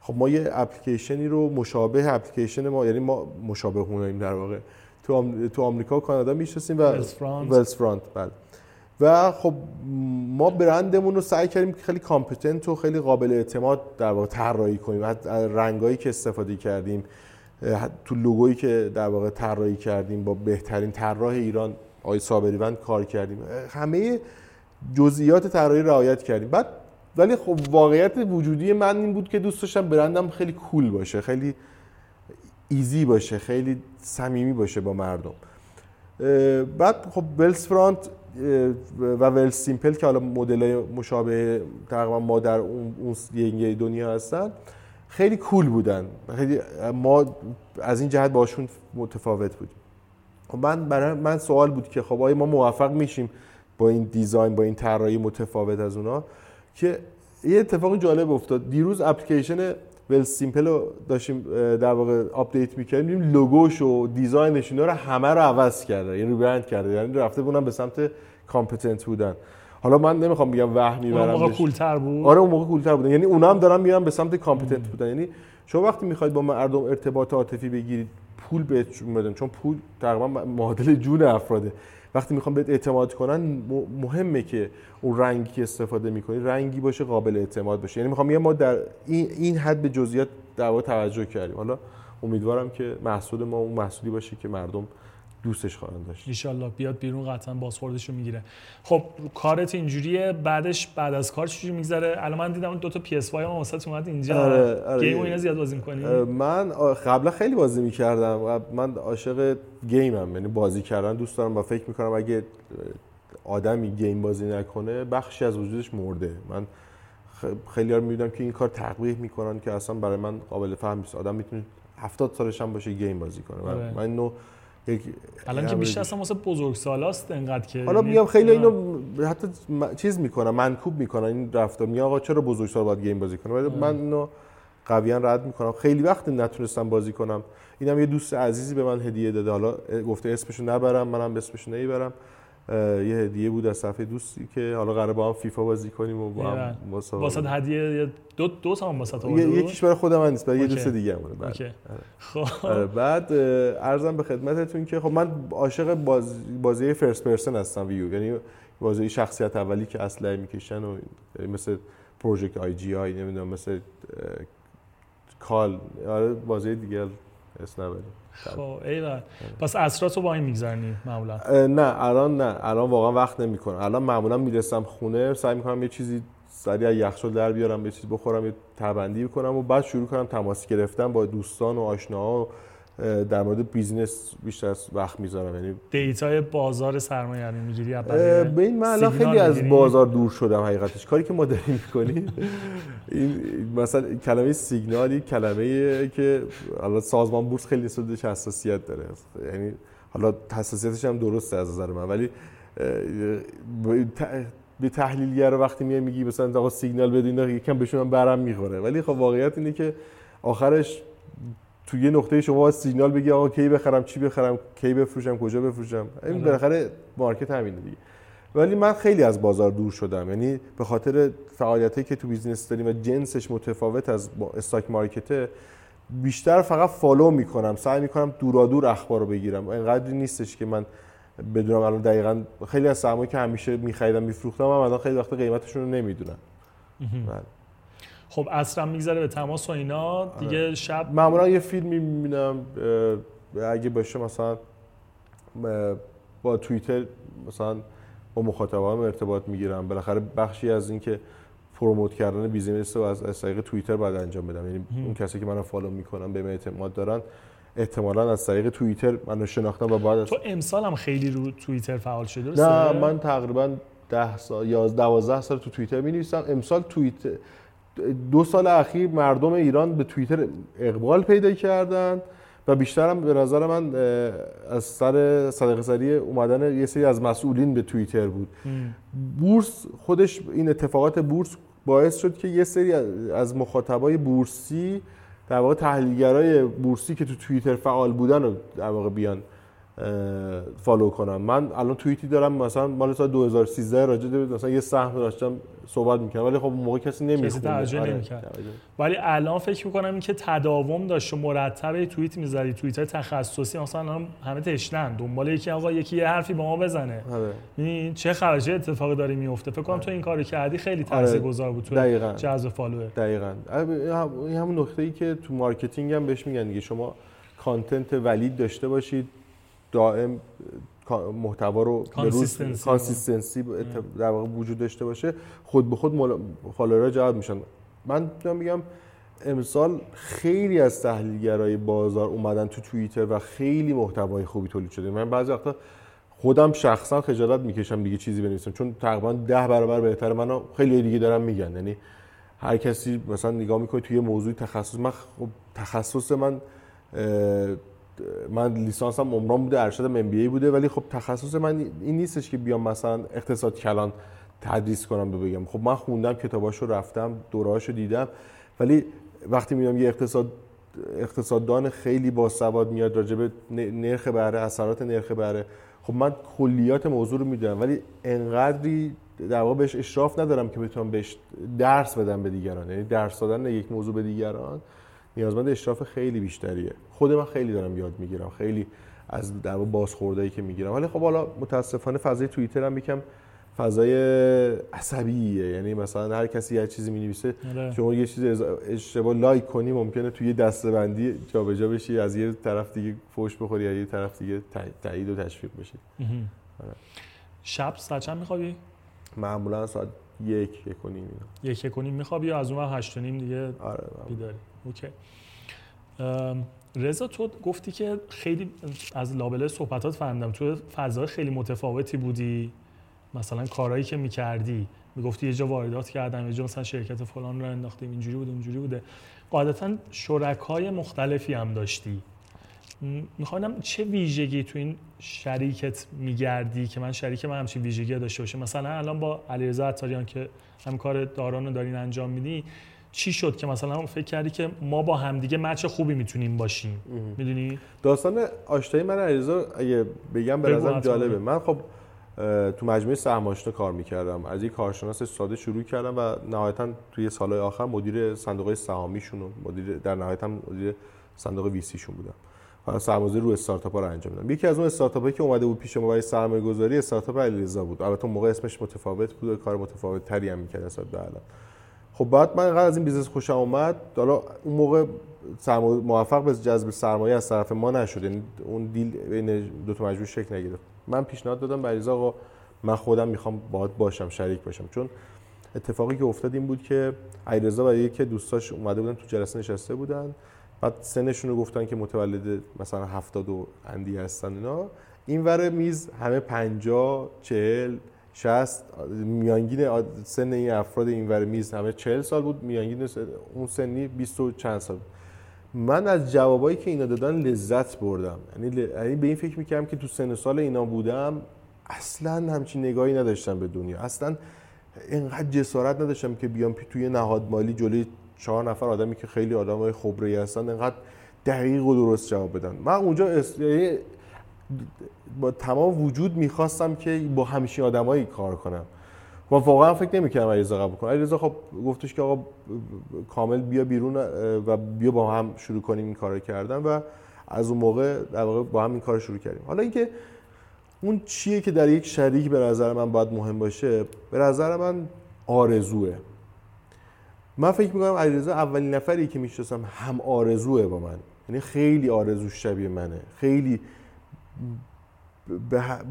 [SPEAKER 1] خب ما یه اپلیکیشنی رو مشابه اپلیکیشن ما یعنی ما مشابه اوناییم در واقع. تو تو آمریکا و کانادا می‌شناسیم و ولز فرانت بله. و خب ما برندمون رو سعی کردیم که خیلی کامپتنت و خیلی قابل اعتماد در واقع طراحی کنیم. از رنگایی که استفاده کردیم. تو لوگویی که در واقع طراحی کردیم با بهترین طراح ایران آقای صابریوند کار کردیم. همه جزئیات طراحی رعایت کردیم. بعد ولی خب واقعیت وجودی من این بود که دوست داشتم برندم خیلی کول باشه خیلی easy باشه خیلی صمیمی باشه با مردم. بعد خب Wealthfront و Wealthsimple که حالا مدل مشابه تقریبا ما در اون دنیا هستن. خیلی cool بودن. خیلی ما از این جهت باشون متفاوت بودیم. خب من برای من سوال بود که خب آیا ما موفق میشیم با این design با این طراحی متفاوت از اونا؟ که یه اتفاق جالب افتاد. دیروز اپلیکیشن Wealthsimple رو داشتیم در واقع update می‌کردیم. لوگوش و design ش اینا رو همه رو عوض کرده یعنی برند کرده. یعنی رفته بودن به سمت competent بودن. حالا من نمی‌خوام بگم وهم می‌برم
[SPEAKER 2] اون موقع cool تر بود؟
[SPEAKER 1] آره اون موقع cool تر بود. یعنی اونا هم دارن میرن به سمت competent بودن. یعنی شما وقتی می‌خواید با مردم ارتباط عاطفی بگیرید پول بهتون بدن چون پول تقریبا معادل جون افراده. وقتی می‌خوام بهت اعتماد کنن مهمه که اون رنگی که استفاده می‌کنی رنگی باشه قابل اعتماد باشه. یعنی می‌خوام یه ما در این این حد به جزئیات در توجه کردیم. حالا امیدوارم که محصول ما اون محصولی باشه که مردم دوستش خواهند داشت.
[SPEAKER 2] ان بیاد بیرون قطعا بازخوردش رو می‌گیره. خب کارت اینجوریه بعدش بعد از کار چجوری میگذره؟ الان من دیدم دو تا PS5 هم واسه اومد اینجا. آره، آره. game اینا زیاد بازی می‌کنی؟
[SPEAKER 1] من قبلا خیلی بازی می‌کردم. من عاشق game م یعنی بازی کردن دوست دارم و فکر می‌کنم اگه آدمی game بازی نکنه بخشی از وجودش مرده. من خیلی ها می‌بینم که این کار تقبیح می‌کنن که اصلا برای من قابل فهم نیست. آدم می‌تونه 70 سالش هم باشه گیم بازی کنه. آره. من اینو
[SPEAKER 2] یک الان که بیشتر اصلا واسه بزرگسالاست انقدر که
[SPEAKER 1] حالا میگم خیلی اینو حتی چیز می‌کنن منکوب می‌کنن این رفتار. میگن آقا چرا بزرگسال باید گیم بازی کنه ولی من اینو قویا رد می‌کنم. خیلی وقت نتونستم بازی کنم. اینم یه دوست عزیزی به من هدیه داده. حالا گفته اسمشو نبرم منم اسمشو نمی‌برم. یه هدیه بود از صفحه دوستی که حالا قرار با هم فیفا بازی کنیم و با هم
[SPEAKER 2] واسه هدیه دو دو تا هم واسه
[SPEAKER 1] یکیش برای خودم من نیست برای یه دوست دیگه هم بعد. خب. آره، بعد عرضم به خدمتتون که خب من عاشق بازی بازی first person هستم ویو یعنی بازی شخصیت اولی که اسلحه می‌کشن و مثل Project IGI نمی‌دونم مثل Call آره بازی دیگه. اسم نبریم
[SPEAKER 2] خب ایول. پس عصراتو با این میگذرونی معمولا؟
[SPEAKER 1] نه الان نه. الان واقعا وقت نمی‌کنم. الان معمولا می‌رسم خونه سعی می‌کنم یه چیزی سریع یخچال در بیارم یه چیزی بخورم یه ته‌بندی بکنم و بعد شروع کنم تماس گرفتن با دوستان و آشناها در مورد business بیشتر وقت می‌ذارم. یعنی
[SPEAKER 2] data ی بازار سرمایه یعنی می‌گیری؟
[SPEAKER 1] به این من خیلی از بازار دور شدم حقیقتش. کاری که ما داریم می‌کنیم این مثلا کلمه سیگنالی کلمه که حالا سازمان بورس خیلی نسبتش حساسیت داره. یعنی حالا حساسیتش هم درسته از نظر من ولی به تحلیلگر وقتی میای میگی مثلا آقا سیگنال بدین یکم بهشون بر می‌خوره. ولی خب واقعیت اینه که آخرش تو یه نقطه شما سیگنال بگی آقا کی بخرم چی بخرم کی بفروشم کجا بفروشم. این آره. بالاخره market همینه دیگه. ولی من خیلی از بازار دور شدم. یعنی به خاطر فعالیتی که تو business داریم و جنسش متفاوت از stock market ه بیشتر فقط follow می‌کنم سعی می‌کنم دورا دور اخبار رو بگیرم. اینقدری نیستش که من بدونم الان دقیقا خیلی از سهمایی که همیشه میخریدم میفروختم من الان خیلی وقت قیمتشون رو نمی‌دونم.
[SPEAKER 2] خب عصرم میگذره به تماس و اینا دیگه آره. شب
[SPEAKER 1] معمولا یه فیلم می‌بینم اگه باشه مثلا با توییتر مثلا با مخاطبان ارتباط می‌گیرم. بالاخره بخشی از این که promote کردن business رو از طریق توییتر باید انجام بدم. یعنی اون کسی که منو follow می‌کنن به من اعتماد دارن احتمالا از طریق توییتر منو شناختم و بعد
[SPEAKER 2] تو امسال هم خیلی رو توییتر فعال شده
[SPEAKER 1] نه من تقریبا 10 سال یا 12 سال تو توییتر می نویسم امسال توییتر دو سال اخیر مردم ایران به توییتر اقبال پیدا کردن و بیشترم به نظر من از سر صدقه سری اومدن یه سری از مسئولین به توییتر بود. بورس خودش این اتفاقات بورس باعث شد که یه سری از مخاطبای بورسی در واقع تحلیلگرای بورسی که تو توییتر فعال بودن رو در واقع بیان. follow کنم. من الان توییتی دارم مثلا مال سال 2013 راجع به مثلا یه سهم داشتم صحبت می‌کنم ولی خب موقع کسی نمی‌خونه
[SPEAKER 2] کسی آره، ولی الان فکر می‌کنم این که تداوم داشت و مرتب توییت می‌ذاری توییت های تخصصی مثلا الان همه تشنن. دنبال یکی آقا یکی یه حرفی با ما بزنه.
[SPEAKER 1] آره.
[SPEAKER 2] این چه خرجه اتفاقی داره میفته فکر کنم آره. تو این کارو کردی خیلی آره. تاثیرگذار بود تو جذب follower
[SPEAKER 1] دقیقاً. این همون نقطه ای که تو marketing هم بهش میگن دیگه. شما content تولید داشته باشید. دائم محتوا رو consistency. در واقع وجود داشته باشه. خود به خود follower ها جذب میشن. من میگم امسال خیلی از تحلیلگرای بازار اومدن تو توییتر و خیلی محتوای خوبی تولید شده. من بعضی وقتا خودم شخصا خجالت می‌کشم دیگه چیزی بنویسم. چون تقریبا ده برابر بهتر منو خیلی دیگه دارن میگن. یعنی هر کسی مثلا نگاه می‌کنه توی موضوع تخصص. من خب تخصص من من لیسانسم عمران بوده ارشد ام بوده ولی خب تخصص من این نیستش که بیام مثلا اقتصاد کلان تدریس کنم بگم. خب من خوندم کتاباشو رفتم دورهاشو دیدم ولی وقتی میام یه اقتصاد اقتصاددان خیلی باسواد میاد راجع به نرخ بهره اثرات نرخ بهره خب من کلیات موضوع رو می‌دونم ولی انقدری در واقع بهش اشراف ندارم که بتونم بهش درس بدم به دیگران. یعنی درس دادن یک موضوع به دیگران. نیازمند اشراف خیلی بیشتریه. خود من خیلی دارم یاد می‌گیرم. خیلی از در بازخوردایی که می‌گیرم. ولی خب حالا متاسفانه فضای توییتر هم یکم فضای عصبیه. یعنی مثلا هر کسی هر چیزی می‌نویسه آره. شما یه چیز اشتباه لایک کنی ممکنه توی دسته‌بندی جابجا بشی از یه طرف دیگه فوش بخوری یا یه طرف دیگه تایید و تشویق بشی.
[SPEAKER 2] آره. شب ساعت چند میخوابی؟
[SPEAKER 1] معمولا ساعت یک یک و نیم
[SPEAKER 2] یک یک و نیم میخوابی یا از اون هشت و نیم دیگه
[SPEAKER 1] آره
[SPEAKER 2] بیداری؟ اوکی. رضا تو گفتی که خیلی از لابله صحبتات فهمیدم. تو فضای خیلی متفاوتی بودی. مثلا کارهایی که می‌کردی. می‌گفتی یه جا واردات کردم یه جا مثلا شرکت فلان رو انداختیم اینجوری بوده اونجوری بوده. قاعدتا شرکای مختلفی هم داشتی. می‌خوام چه ویژگی تو این شریکت میگردی که من شریک من همچین ویژگی داشته باشه مثلا الان با علیرضا عطاریان که هم کار داران رو دارین انجام میدی چی شد که مثلا فکر کردی که ما با همدیگه مچ خوبی می‌تونیم باشیم؟ می‌دونی؟
[SPEAKER 1] داستان آشنایی من علیرضا اگه بگم به نظر جالبه. من خب تو مجموعه سهم کار می‌کردم. از یک کارشناس ساده شروع کردم و نهایتا توی سالهای آخر مدیر صندوق سهامیشون و مدیر در نهایت هم مدیر صندوق VC شون بودم. و سرمایه‌گذاری رو استارتاپ ها رو انجام دادم یکی از اون استارتاپ که اومده بود پیش ما برای سرمایه گذاری استارتاپ علیرضا بود. البته موقع اسمش متفاوت بود و کار متفاوت تری هم می‌کرد نسبت به الان. خب بعد من اینقدر از این business خوشم اومد حالا اون موقع موفق به جذب سرمایه از طرف ما نشد. یعنی اون deal بین دو تا مجموعه شکل نگرفت. من پیشنهاد دادم به آقا من خودم می‌خوام باهات باشم شریک باشم. چون اتفاقی که افتاد این بود که علیرضا و یکی دوستاش اومده بودن تو جلسه نشسته بودن. بعد سنشون رو گفتن که متولد مثلا 70 و اندی هستن اینا. این ور میز همه 50 40 60 میانگین سن این افراد این ور میز همه 40 سال بود میانگین اون سنی 20 و چند سال من از جوابایی که اینا دادن لذت بردم. یعنی یعنی به این فکر می‌کردم که تو سن سال اینا بودم اصلا همچین نگاهی نداشتم به دنیا. اصلا اینقدر جسارت نداشتم که بیام توی نهاد مالی جلوی چهار نفر آدمی که خیلی آدمای خبره هستن اینقدر دقیق و درست جواب بدن. من اونجا یعنی با تمام وجود می‌خواستم که با همیشه آدمایی کار کنم. و واقعا فکر نمی‌کردم علیرضا قبول کنه علیرضا خب گفتش که آقا کامل بیا بیرون و بیا با هم شروع کنیم این کارو کردن و از اون موقع در واقع با هم این کار شروع کردیم. حالا اینکه اون چیه که در یک شریک به نظر من باید مهم باشه به نظر من آرزوه. من فکر می‌کنم علیرضا اولین نفری که می‌شناسم هم آرزوه با من. یعنی خیلی آرزو شبیه منه. خیلی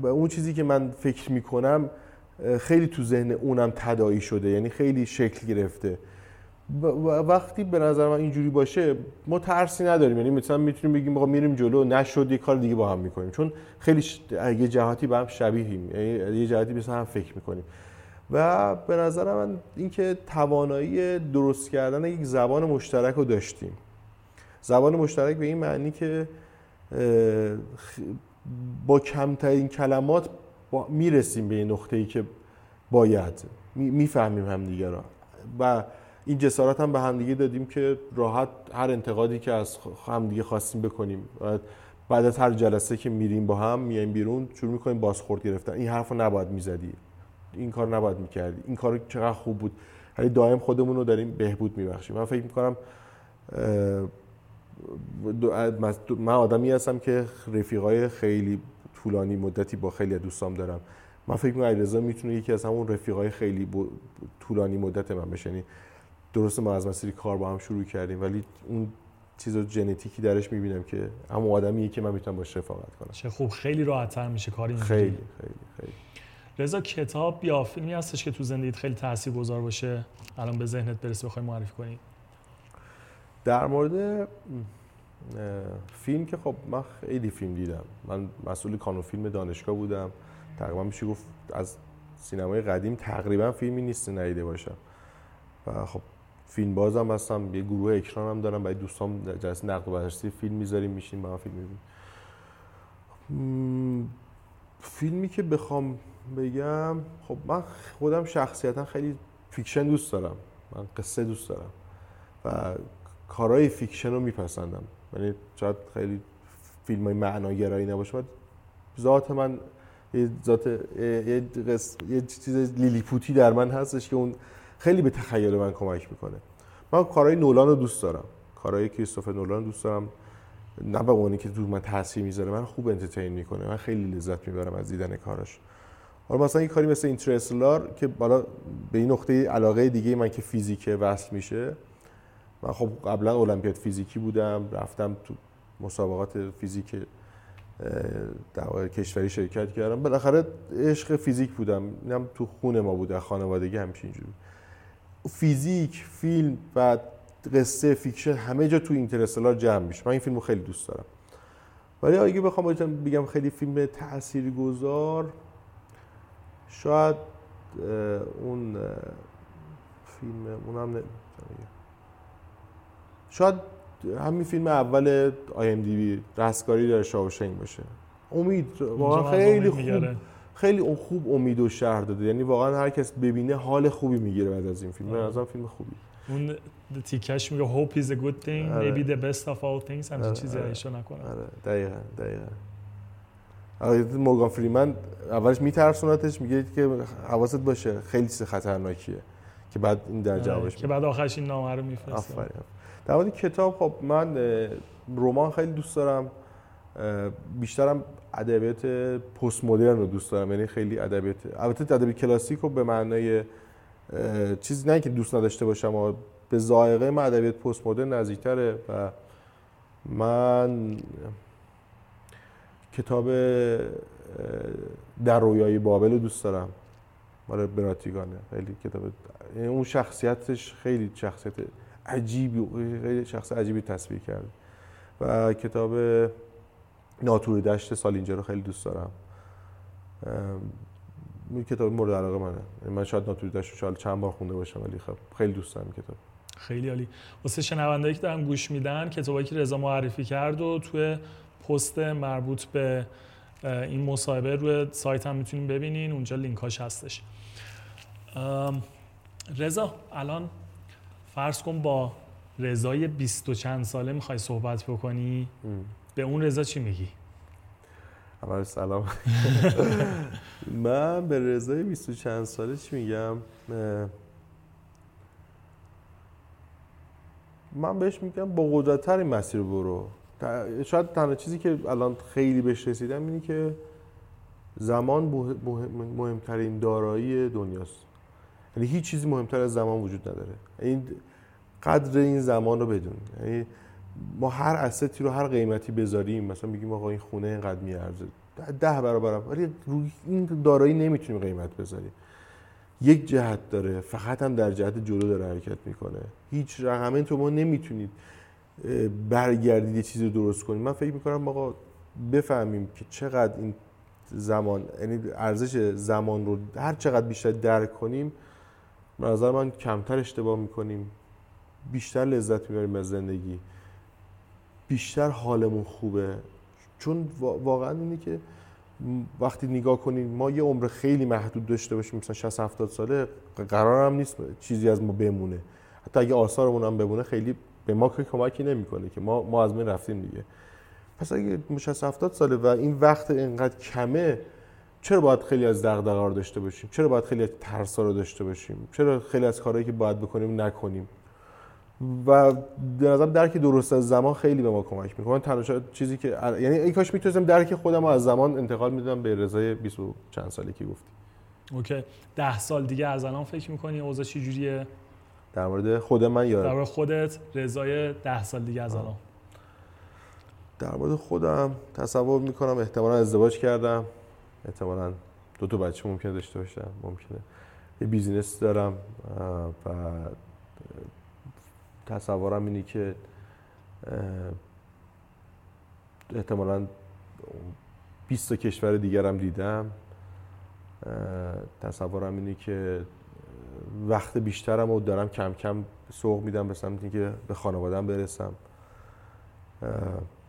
[SPEAKER 1] به اون چیزی که من فکر می‌کنم خیلی تو ذهن اونم تدایی شده یعنی خیلی شکل گرفته. وقتی به نظر من اینجوری باشه ما ترسی نداریم. یعنی مثلا می‌تونیم بگیم آقا میریم جلو نشد یه کار دیگه با هم می‌کنیم. چون خیلی یه جهاتی با هم شبیهیم. یعنی یه جهاتی مثلا هم فکر می‌کنیم. و به نظر من اینکه توانایی درست کردن یک زبان مشترک رو داشتیم. زبان مشترک به این معنی که با کمترین کلمات می‌رسیم به این نقطه ای که باید. می‌فهمیم همدیگه را و این جسارت هم به همدیگه دادیم که راحت هر انتقادی که از همدیگه خواستیم بکنیم. بعد از هر جلسه که میریم با هم میایم بیرون شروع می‌کنیم بازخورد گرفتن. این حرف رو نباید می‌زدی. این کار نباید می‌کردی. این کار چقدر خوب بود. یعنی دائم خودمون رو داریم بهبود میبخشیم. من فکر می‌کنم من آدمی هستم که رفیقای خیلی طولانی مدتی با خیلی دوستام دارم. من فکر می‌کنم علیرضا می‌تونه یکی از همون رفیقای خیلی طولانی مدت من بشه. یعنی درسته ما از مسیری کار با هم شروع کردیم ولی اون چیز ژنتیکی درش می‌بینم که همون آدمیه که من می‌تونم باش رفاقت کنم.
[SPEAKER 2] چه خوب. خیلی راحت‌تر میشه کاری
[SPEAKER 1] خیلی خیلی خیلی.
[SPEAKER 2] رضا کتاب یا فیلمی هستش که تو زندگیت خیلی تاثیرگذار باشه؟ الان به ذهنت برسه بخوای معرفی کنی.
[SPEAKER 1] در مورد فیلم که خب من خیلی فیلم دیدم. من مسئول کانون فیلم دانشگاه بودم. تقریبا میشه گفت از سینمای قدیم تقریبا فیلمی نیست ندیده باشم. و خب فیلم بازم هستم. یه گروه اکران هم دارم. برای دوستان جلسه نقد و بررسی فیلم می‌ذاریم میشین با فیلم می‌بینیم. فیلمی که بخوام بگم خب من خودم شخصیتا خیلی fiction دوست دارم. من قصه دوست دارم. و کارهای fiction رو میپسندم. یعنی شاید خیلی فیلم های معناگرایی نباشه ذات من یه ذات یه, یه چیز لیلیپوتی در من هستش که اون خیلی به تخیل من کمک می‌کنه. من کارهای نولان رو دوست دارم. کارهای کریستوفر نولان دوست دارم. نه به اونی که تو من تاثیر می‌ذاره من خوب انترتین می‌کنه. من خیلی لذت می‌برم از دیدن کاراش. حالا مثلا یه کاری مثل اینترستلار که بالا به این نقطه علاقه دیگه من که فیزیک وصل میشه من خب قبلا المپیاد فیزیکی بودم رفتم تو مسابقات فیزیک در کشوری شرکت کردم. بالاخره عشق فیزیک بودم. اینم تو خون ما بوده خانوادگی همچین جوری. فیزیک فیلم و قصه fiction همه جا تو Interstellar جمع میشه. من این فیلم رو خیلی دوست دارم. ولی اگه بخوام بگم خیلی فیلم تاثیرگذار شاید اون فیلم اونم شاید همین فیلم اول آی ام دی بی رستگاری در شاوشنگ باشه. امید واقعا خیلی خوب خیلی اون خوب امید و شهر داده. یعنی واقعا هر کس ببینه حال خوبی می‌گیره بعد از این فیلم. من از فیلم خوبی.
[SPEAKER 2] اون تیکش میگه hope is a good thing آره. maybe the best of all things همچین آره. چیزی آره. ایشو نکنه
[SPEAKER 1] آره دقیقاً دقیقاً. آره مورگان فریمن اولش میترسونتش میگه که حواست باشه خیلی چیز خطرناکیه که بعد این در جوابش
[SPEAKER 2] که بعد آخرش این نامه رو میفرسته.
[SPEAKER 1] در مورد کتاب خب من رمان خیلی دوست دارم. بیشترم ادبیات پست مدرن رو دوست دارم یعنی خیلی ادبیات البته ادبیات کلاسیک رو به معنای چیزی نه که دوست نداشته باشم و به ذائقه من ادبیات پست مدرن نزدیکتره و من کتاب در رویای بابل رو دوست دارم. مال براتیگانه. خیلی کتاب یعنی اون شخصیتش خیلی شخصیت عجیبی خیلی شخص عجیبی تصویر کرده و کتاب ناتور دشت سالینجر رو خیلی دوست دارم. این کتاب مورد علاقه منه. یعنی من شاید ناتور دشت رو شاید چند بار خونده باشم ولی خب خیلی دوست دارم کتاب.
[SPEAKER 2] خیلی عالی. واسه شنوندایی که دارن گوش میدن کتابایی که رضا معرفی کرد و توی پست مربوط به این مصاحبه روی سایت هم می‌تونیم ببینین. اونجا لینکاش هستش. رضا الان فرض کن با رضای بیست و چند ساله می‌خوای صحبت بکنی؟ به اون رضا چی میگی؟
[SPEAKER 1] اول سلام. من به رضای بیست و چند ساله چی میگم؟ من بهش میگم با قدرتتر این مسیر برو. شاید تنها چیزی که الان خیلی بهش رسیدم اینه که زمان مهمترین دارایی دنیاست. یعنی هیچ چیزی مهمتر از زمان وجود نداره. این قدر این زمان رو بدون یعنی ما هر استی رو هر قیمتی بذاریم مثلا بگیم آقا این خونه اینقدر میارزه. ده برابر. ولی روی این دارایی نمی‌تونیم قیمت بذاریم. یک جهت داره فقط هم در جهت جلو داره حرکت می‌کنه. هیچ رقمه تو ما نمی‌تونید برگردید یه چیزی رو درست کنید. من فکر می‌کنم آقا بفهمیم که چقدر این زمان یعنی ارزش زمان رو هر چقدر بیشتر درک کنیم به نظر من کمتر اشتباه می‌کنیم. بیشتر لذت می‌بریم از زندگی. بیشتر حالمون خوبه. چون واقعا اینه که وقتی نگاه کنیم ما یه عمر خیلی محدود داشته باشیم مثلا 60 70 ساله قرار هم نیست چیزی از ما بمونه. حتی اگه آثارمون هم بمونه خیلی به ما که کمکی نمی‌کنه که ما ما از من رفتیم دیگه. پس اگه 60 70 ساله و این وقت اینقدر کمه چرا باید خیلی از دغدغه داشته باشیم؟ چرا باید خیلی از ترسا رو داشته باشیم؟ چرا خیلی از کارهایی که باید بکنیم نکنیم؟ و به نظر درک درست از زمان خیلی به ما کمک می‌کنه. تنها چیزی که یعنی ای کاش می‌تونستم درک خودم از زمان انتقال میدم به رضای 20 چند سالی که گفتی.
[SPEAKER 2] okay. ده سال دیگه از الان فکر می‌کنی اوضاع چی جوریه؟
[SPEAKER 1] در مورد خود من یا
[SPEAKER 2] در مورد خودت رضای ده سال دیگه از الان.
[SPEAKER 1] در مورد خودم تصور می‌کنم احتمالا ازدواج کردم. احتمالا دو تا بچه ممکنه داشته باشم ممکنه. یه business دارم و تصورم اینه که احتمالا 20 تا کشور دیگرم دیدم تصورم اینه که وقت بیشترم رو دارم کم کم سوق میدم به سمت اینکه به خانوادم برسم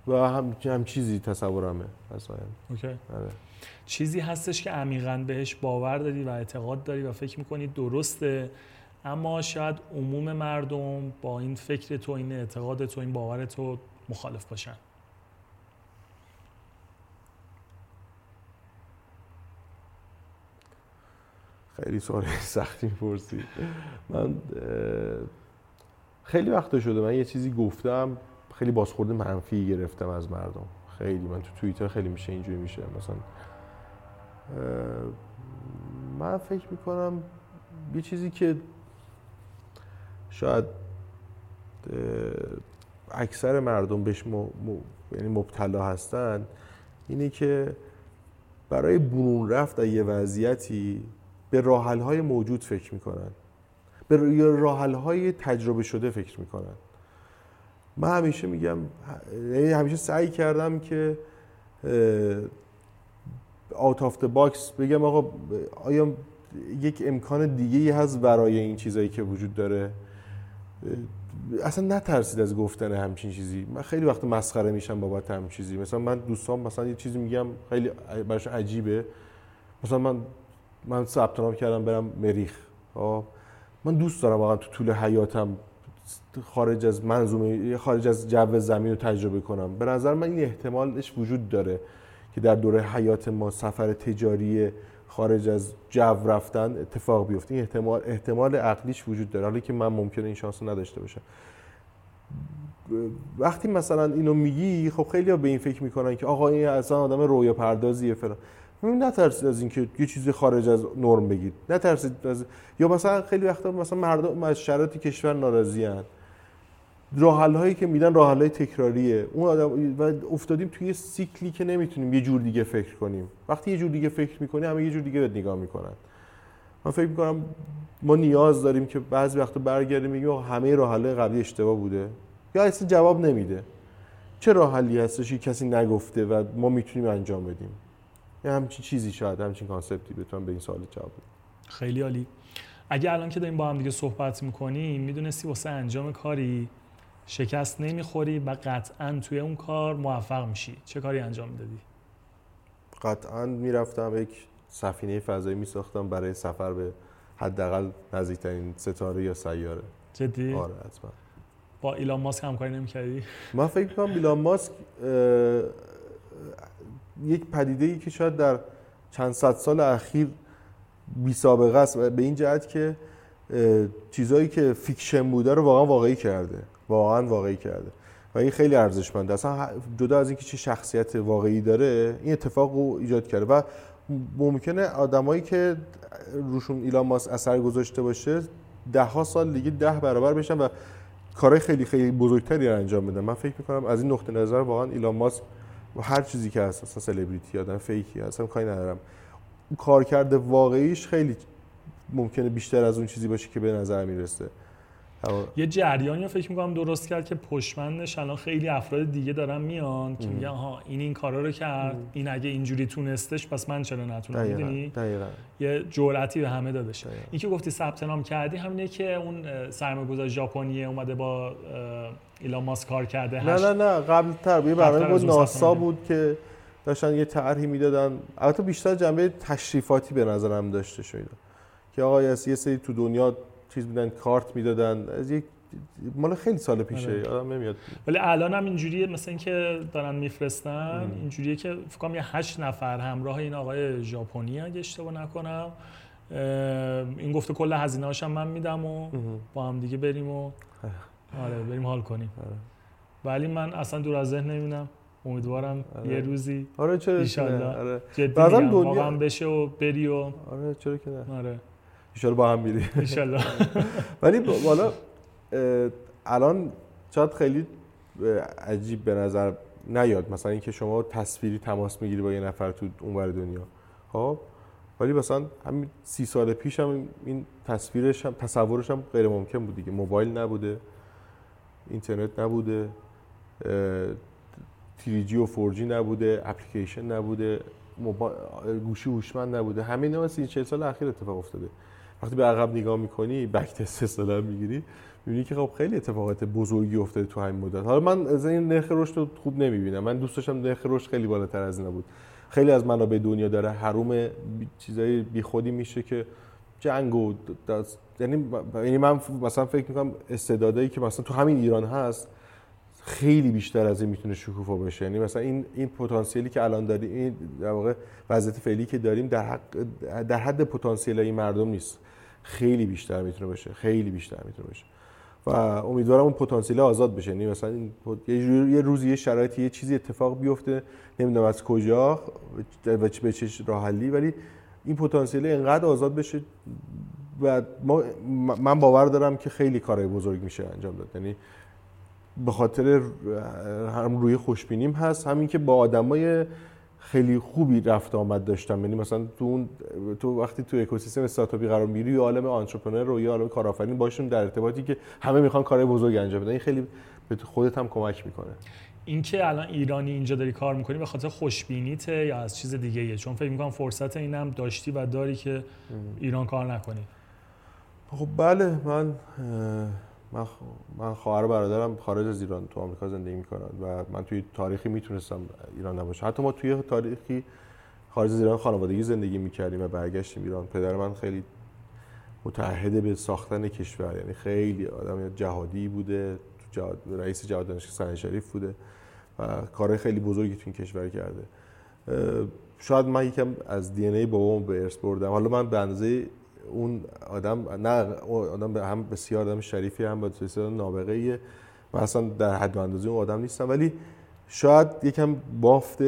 [SPEAKER 1] و هم, هم چیزی تصورمه از
[SPEAKER 2] اوکی. آره. چیزی هستش که عمیقا بهش باور داری و اعتقاد داری و فکر می‌کنی درسته اما شاید عموم مردم با این فکر تو این اعتقاد تو این باور تو مخالف باشن.
[SPEAKER 1] خیلی سوال سختی می‌پرسی. من خیلی وقت شده من یه چیزی گفتم خیلی بازخورده منفی گرفتم از مردم. خیلی من تو توییتر خیلی میشه اینجوری میشه. مثلا من فکر می‌کنم یه چیزی که شاید اکثر مردم بهش یعنی مبتلا هستن اینه که برای برون رفت از یه وضعیتی به راحل های موجود فکر می‌کنن. به راحل های تجربه شده فکر می‌کنن. من همیشه میگم یعنی همیشه سعی کردم که out of box بگم آقا آیا یک امکان دیگه ای هست برای این چیزایی که وجود داره؟ اصلا نترسید از گفتن همچین چیزی. من خیلی وقت مسخره میشم بابت همچین چیزی. مثلا من دوستان مثلا یه چیزی میگم خیلی براشون عجیبه. مثلا من من ثبت نام کردم برم مریخ. خب؟ من دوست دارم واقعا تو طول حیاتم خارج از منظومه خارج از جو زمین رو تجربه کنم. به نظر من این احتمالش وجود داره که در دوره حیات ما سفر تجاری خارج از جو رفتن اتفاق بیفته. این احتمال احتمال عقلیش وجود داره. حالا که من ممکنه این شانس نداشته باشم. وقتی مثلا اینو میگی خب خیلی به این فکر می‌کنن که آقا این اصلا آدم رویا پردازیه فلان. نترسید از اینکه یه چیزی خارج از نرم بگید. نترسید از یا مثلا خیلی وقتا مثلا مردم از شرایط کشور ناراضی. راحل هایی که میدن راحل های تکراریه. اون آدم و افتادیم توی یه سیکلی که نمی‌تونیم یه جور دیگه فکر کنیم. وقتی یه جور دیگه فکر می‌کنی همه یه جور دیگه بهت نگاه می‌کنن. من فکر می‌کنم ما نیاز داریم که بعضی وقتا برگردیم میگیم همه راحل قبلی اشتباه بوده. یا اصلا جواب نمیده. چه راحلی هستش که کسی نگفته و ما می‌تونیم انجام بدیم؟ یه همچین چیزی شاید همچین کانسپتی بتونم به این سوال جواب بدم.
[SPEAKER 2] خیلی عالی. اگه الان که داریم با هم دیگه صحبت می‌کنیم می‌دونستی واسه انجام کاری شکست نمی‌خوری و قطعا توی اون کار موفق میشی. چه کاری انجام می‌دادی
[SPEAKER 1] قطعا می‌رفتم یک سفینه فضایی میساختم برای سفر به حداقل نزدیکترین ستاره یا سیاره.
[SPEAKER 2] جدی؟
[SPEAKER 1] آره حتما.
[SPEAKER 2] با ایلان ماسک همکاری نمی‌کردی؟
[SPEAKER 1] من فکر کنم ایلان ماسک اه، یک پدیده ای که شاید در چند صد سال اخیر بی سابقه است و به این جهت که چیزایی که fiction بوده رو واقعا واقعی کرده. واقعا واقعی کرده. و این خیلی ارزشمنده. اصلا جدا از اینکه چه شخصیت واقعی داره این اتفاق رو ایجاد کرده. و ممکنه آدمایی که روشون ایلان ماسک اثر گذاشته باشه ده ها سال دیگه ده برابر بشن و کارهای خیلی خیلی بزرگتری رو انجام بدن. من فکر می‌کنم از این نقطه نظر واقعا ایلان ماسک و هر چیزی که هست اصلا سلبریتی آدم فیکی اصلا کاری ندارم. کارکرد واقعیش خیلی ممکنه بیشتر از اون چیزی باشه که به نظر می‌رسه.
[SPEAKER 2] یه جریانی رو فکر می‌کنم درست کرد که پشمندش الان خیلی افراد دیگه دارن میان که میگن ها این این کارا رو کرد این اگه اینجوری تونستش پس من چرا نتونم؟ می‌دونی؟ یه جرأتی به همه دادش
[SPEAKER 1] دقیقاً.
[SPEAKER 2] این که گفتی ثبت نام کردی همینه که اون سرمایه‌گذار ژاپنی اومده با ایلان ماسک کار کرده.
[SPEAKER 1] نه نه نه قبل تر یه برنامه بود ناسا بود که داشتن یه طرحی می‌دادن. البته بیشتر جنبه تشریفاتی به نظرم داشته شده که آقا یه سری تو دنیا چیز میدن کارت می‌دادن. از یک مال خیلی سال پیشه
[SPEAKER 2] آره.
[SPEAKER 1] یادم نمیاد.
[SPEAKER 2] ولی الان هم اینجوریه مثل اینکه دارن میفرستن اینجوریه که فکر کنم یه هشت نفر همراه این آقای ژاپنی اگه اشتباه نکنم این گفته کل هزینه هاشم من میدم و با هم دیگه بریم و آره. بریم حال کنیم.
[SPEAKER 1] آره.
[SPEAKER 2] ولی من اصلا دور از ذهن نمیدم امیدوارم
[SPEAKER 1] آره.
[SPEAKER 2] یه روزی
[SPEAKER 1] آره چرا که. نه. آره. دنیا-
[SPEAKER 2] بشه و بری و
[SPEAKER 1] آره چرا که نه.
[SPEAKER 2] آره.
[SPEAKER 1] ان با هم میری
[SPEAKER 2] ایشالله
[SPEAKER 1] ولی ب- حالا اه، الان شاید خیلی عجیب به نظر نیاد. مثلا اینکه شما تصویری تماس می‌گیری با یه نفر تو اونور دنیا. خب؟ ولی مثلا همین سی سال پیش هم این تصویرش هم تصورش هم غیر ممکن بود دیگه. موبایل نبوده اینترنت نبوده تیریجی و فورجی نبوده اپلیکیشن نبوده موبا... گوشی هوشمند نبوده. همه اینا سی چهل سال اخیر اتفاق افتاده. وقتی به عقب نگاه می‌کنی بک تست اصطلاح می‌گیری می‌بینی که خب خیلی اتفاقات بزرگی افتاده تو همین مدت. حالا من از این نرخ رشد رو خوب نمی‌بینم. من دوست داشتم نرخ رشد خیلی بالاتر از اینا بود. خیلی از منابع دنیا داره حروم چیزای بیخودی میشه که جنگ و دست یعنی یعنی من مثلا فکر می‌کنم استعدادایی که مثلا تو همین ایران هست خیلی بیشتر از این می‌تونه شکوفا باشه. یعنی مثلا این این پتانسیلی که الان داریم این در واقع وضعیت فعلی که داریم در حق در حد پتانسیل این مردم نیست. خیلی بیشتر می‌تونه باشه. خیلی بیشتر می‌تونه باشه. و امیدوارم اون پتانسیل آزاد بشه. یعنی مثلا این پت- یه روزی یه شرایطی یه چیزی اتفاق بیفته. نمی‌دونم از کجا و به چه راه حلی. ولی این پتانسیل اینقدر آزاد بشه و ما من باور دارم که خیلی کارهای بزرگ میشه انجام داد. یعنی به خاطر هم روی خوشبینیم هست همین که با آدمای خیلی خوبی رفت آمد داشتم. یعنی مثلا تو اون تو وقتی تو اکوسیستم استارتاپی قرار می‌گیری یه عالم آنترپرنور و یه عالم کارآفرین باشون در ارتباطی که همه می‌خوان کارهای بزرگ انجام بدن. این خیلی به خودت هم کمک می‌کنه.
[SPEAKER 2] اینکه الان ایرانی اینجا داری کار می‌کنی به خاطر خوشبینیته یا از چیز دیگه ایه؟ چون فکر می‌کنم فرصت اینم داشتی و داری که ایران کار نکنی.
[SPEAKER 1] خب بله من من خ- من خواهر و برادرم خارج از ایران تو آمریکا زندگی می‌کنن و من توی تاریخی می‌تونستم ایران نباشم. حتی ما توی تاریخی خارج از ایران خانوادگی زندگی می‌کردیم و برگشتیم ایران. پدر من خیلی متعهد به ساختن کشور یعنی خیلی آدم جهادی بوده تو جهاد رئیس جهاد دانشگاه سنگ شریف بوده و کارهای خیلی بزرگی تو این کشور کرده. شاید من یکم از دی ان ای بابام به ارث بردم. حالا من به اندازه اون آدم نه آدم هم بسیار آدم شریفی هم بسیار نابغه و اصلا در حد و اندازه اون آدم نیستم ولی شاید یکم بافت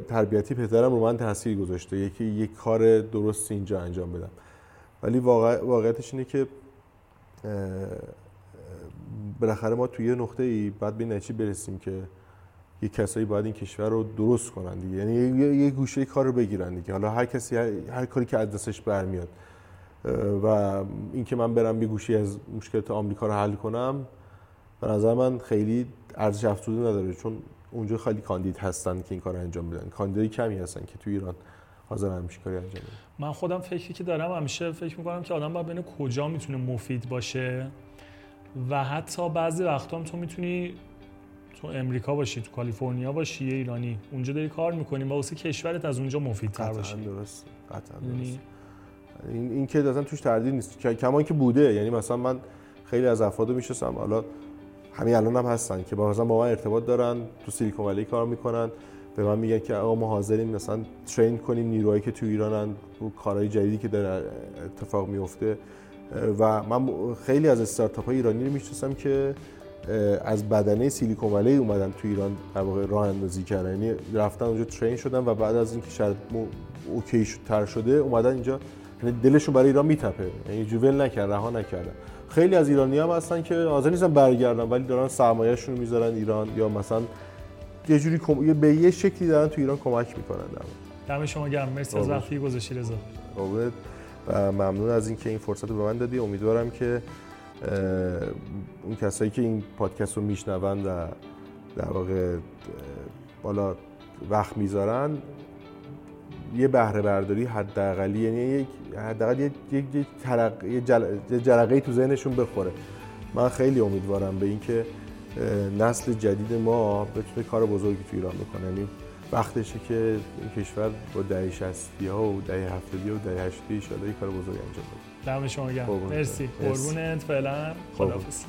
[SPEAKER 1] تربیتی پدرم رو من تاثیر گذاشته. یکی یک کار درست اینجا انجام بدم. ولی واقع... واقعیتش اینه که بالاخره ما توی یه نقطه ای باید به نتیجه برسیم که یه کسایی باید این کشور رو درست کنن دیگه. یعنی یه, یه گوشه کار رو بگیرن دیگه. حالا هر کسی هر, کاری که از دستش برمیاد. و اینکه من برم یه گوشی از مشکلات آمریکا رو حل کنم به نظر من خیلی ارزش افزوده نداره چون اونجا خیلی کاندید هستن که این کار انجام بدن. کاندیدای کمی هستن که تو ایران حاضر همیشه کاری انجام بدن.
[SPEAKER 2] من خودم فکری که دارم همیشه فکر می‌کنم که آدم باید بین کجا می‌تونه مفید باشه و حتی بعضی وقتا هم تو می‌تونی تو امریکا باشی تو کالیفرنیا باشی یه ایرانی. اونجا داری کار می‌کنی و واسه کشورت از اونجا مفید تر باشی.
[SPEAKER 1] درست قطعا یعنی درست این این که اصلا توش تردید نیست. کمان که بوده یعنی مثلا من خیلی از افراد می‌شناسم. حالا همین الان هم هستن که مثلا با من ارتباط دارن تو سیلیکون ولی کار می‌کنن. به من میگن که آقا ما حاضریم مثلا ترین کنیم نیروهایی که تو ایرانن و کارهای جدیدی که داره اتفاق میفته و من خیلی از استارتاپ های ایرانی رو می‌شناسم که از بدنه سیلیکون ولی اومدن تو ایران در واقع راه اندازی کردن. یعنی رفتن اونجا ترین شدن و بعد از اینکه شاید اوکی تر شده اومدن اینجا یعنی دلشون برای ایران میتپه. یعنی جوول نکردن رها نکردن. خیلی از ایرانی هم هستن که حاضر نیستن برگردن ولی دارن سرمایه‌شون رو می‌ذارن ایران. یا مثلا یه جوری کم... به یه شکلی دارن تو ایران کمک می‌کنن
[SPEAKER 2] دم شما گرم. مرسی از وقتی گذاشتی رضا.
[SPEAKER 1] و ممنون از اینکه این فرصت رو به من دادی. امیدوارم که اون کسایی که این پادکست رو میشنون و در واقع بالا وقت می‌ذارن یه بهره برداری حداقلی یعنی یک حداقل یک یک یک جرقه تو ذهنشون بخوره. من خیلی امیدوارم به اینکه نسل جدید ما بتونه کار بزرگی تو ایران بکنه. یعنی وقتشه که این کشور با دهه 60 ها و دهه 70 و دهه 80 ان کار بزرگی انجام بده.
[SPEAKER 2] دم شما گرم. مرسی. قربونت. فعلا خداحافظ.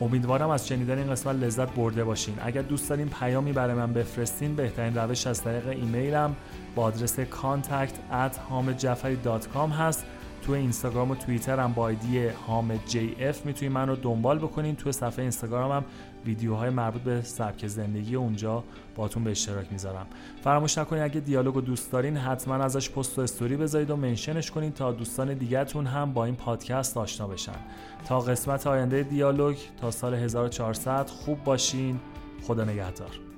[SPEAKER 2] امیدوارم از شنیدن این قسمت لذت برده باشین. اگر دوست دارین پیامی برای من بفرستین بهترین روش از طریق ایمیلم. با آدرس contact at هست. تو اینستاگرام و توییتر هم با آیدی حامد جی اف می‌تونید من رو دنبال بکنین. تو صفحه اینستاگرام هم ویدیوهای مربوط به سبک زندگی اونجا باتون به اشتراک می‌ذارم. فراموش نکنید اگه دیالوگو دوست دارین حتما ازش پست و استوری بذارید و منشنش کنید تا دوستان دیگرتون هم با این پادکست آشنا بشن. تا قسمت آینده دیالوگ تا سال 1400 خوب باشین. خدا نگهدار.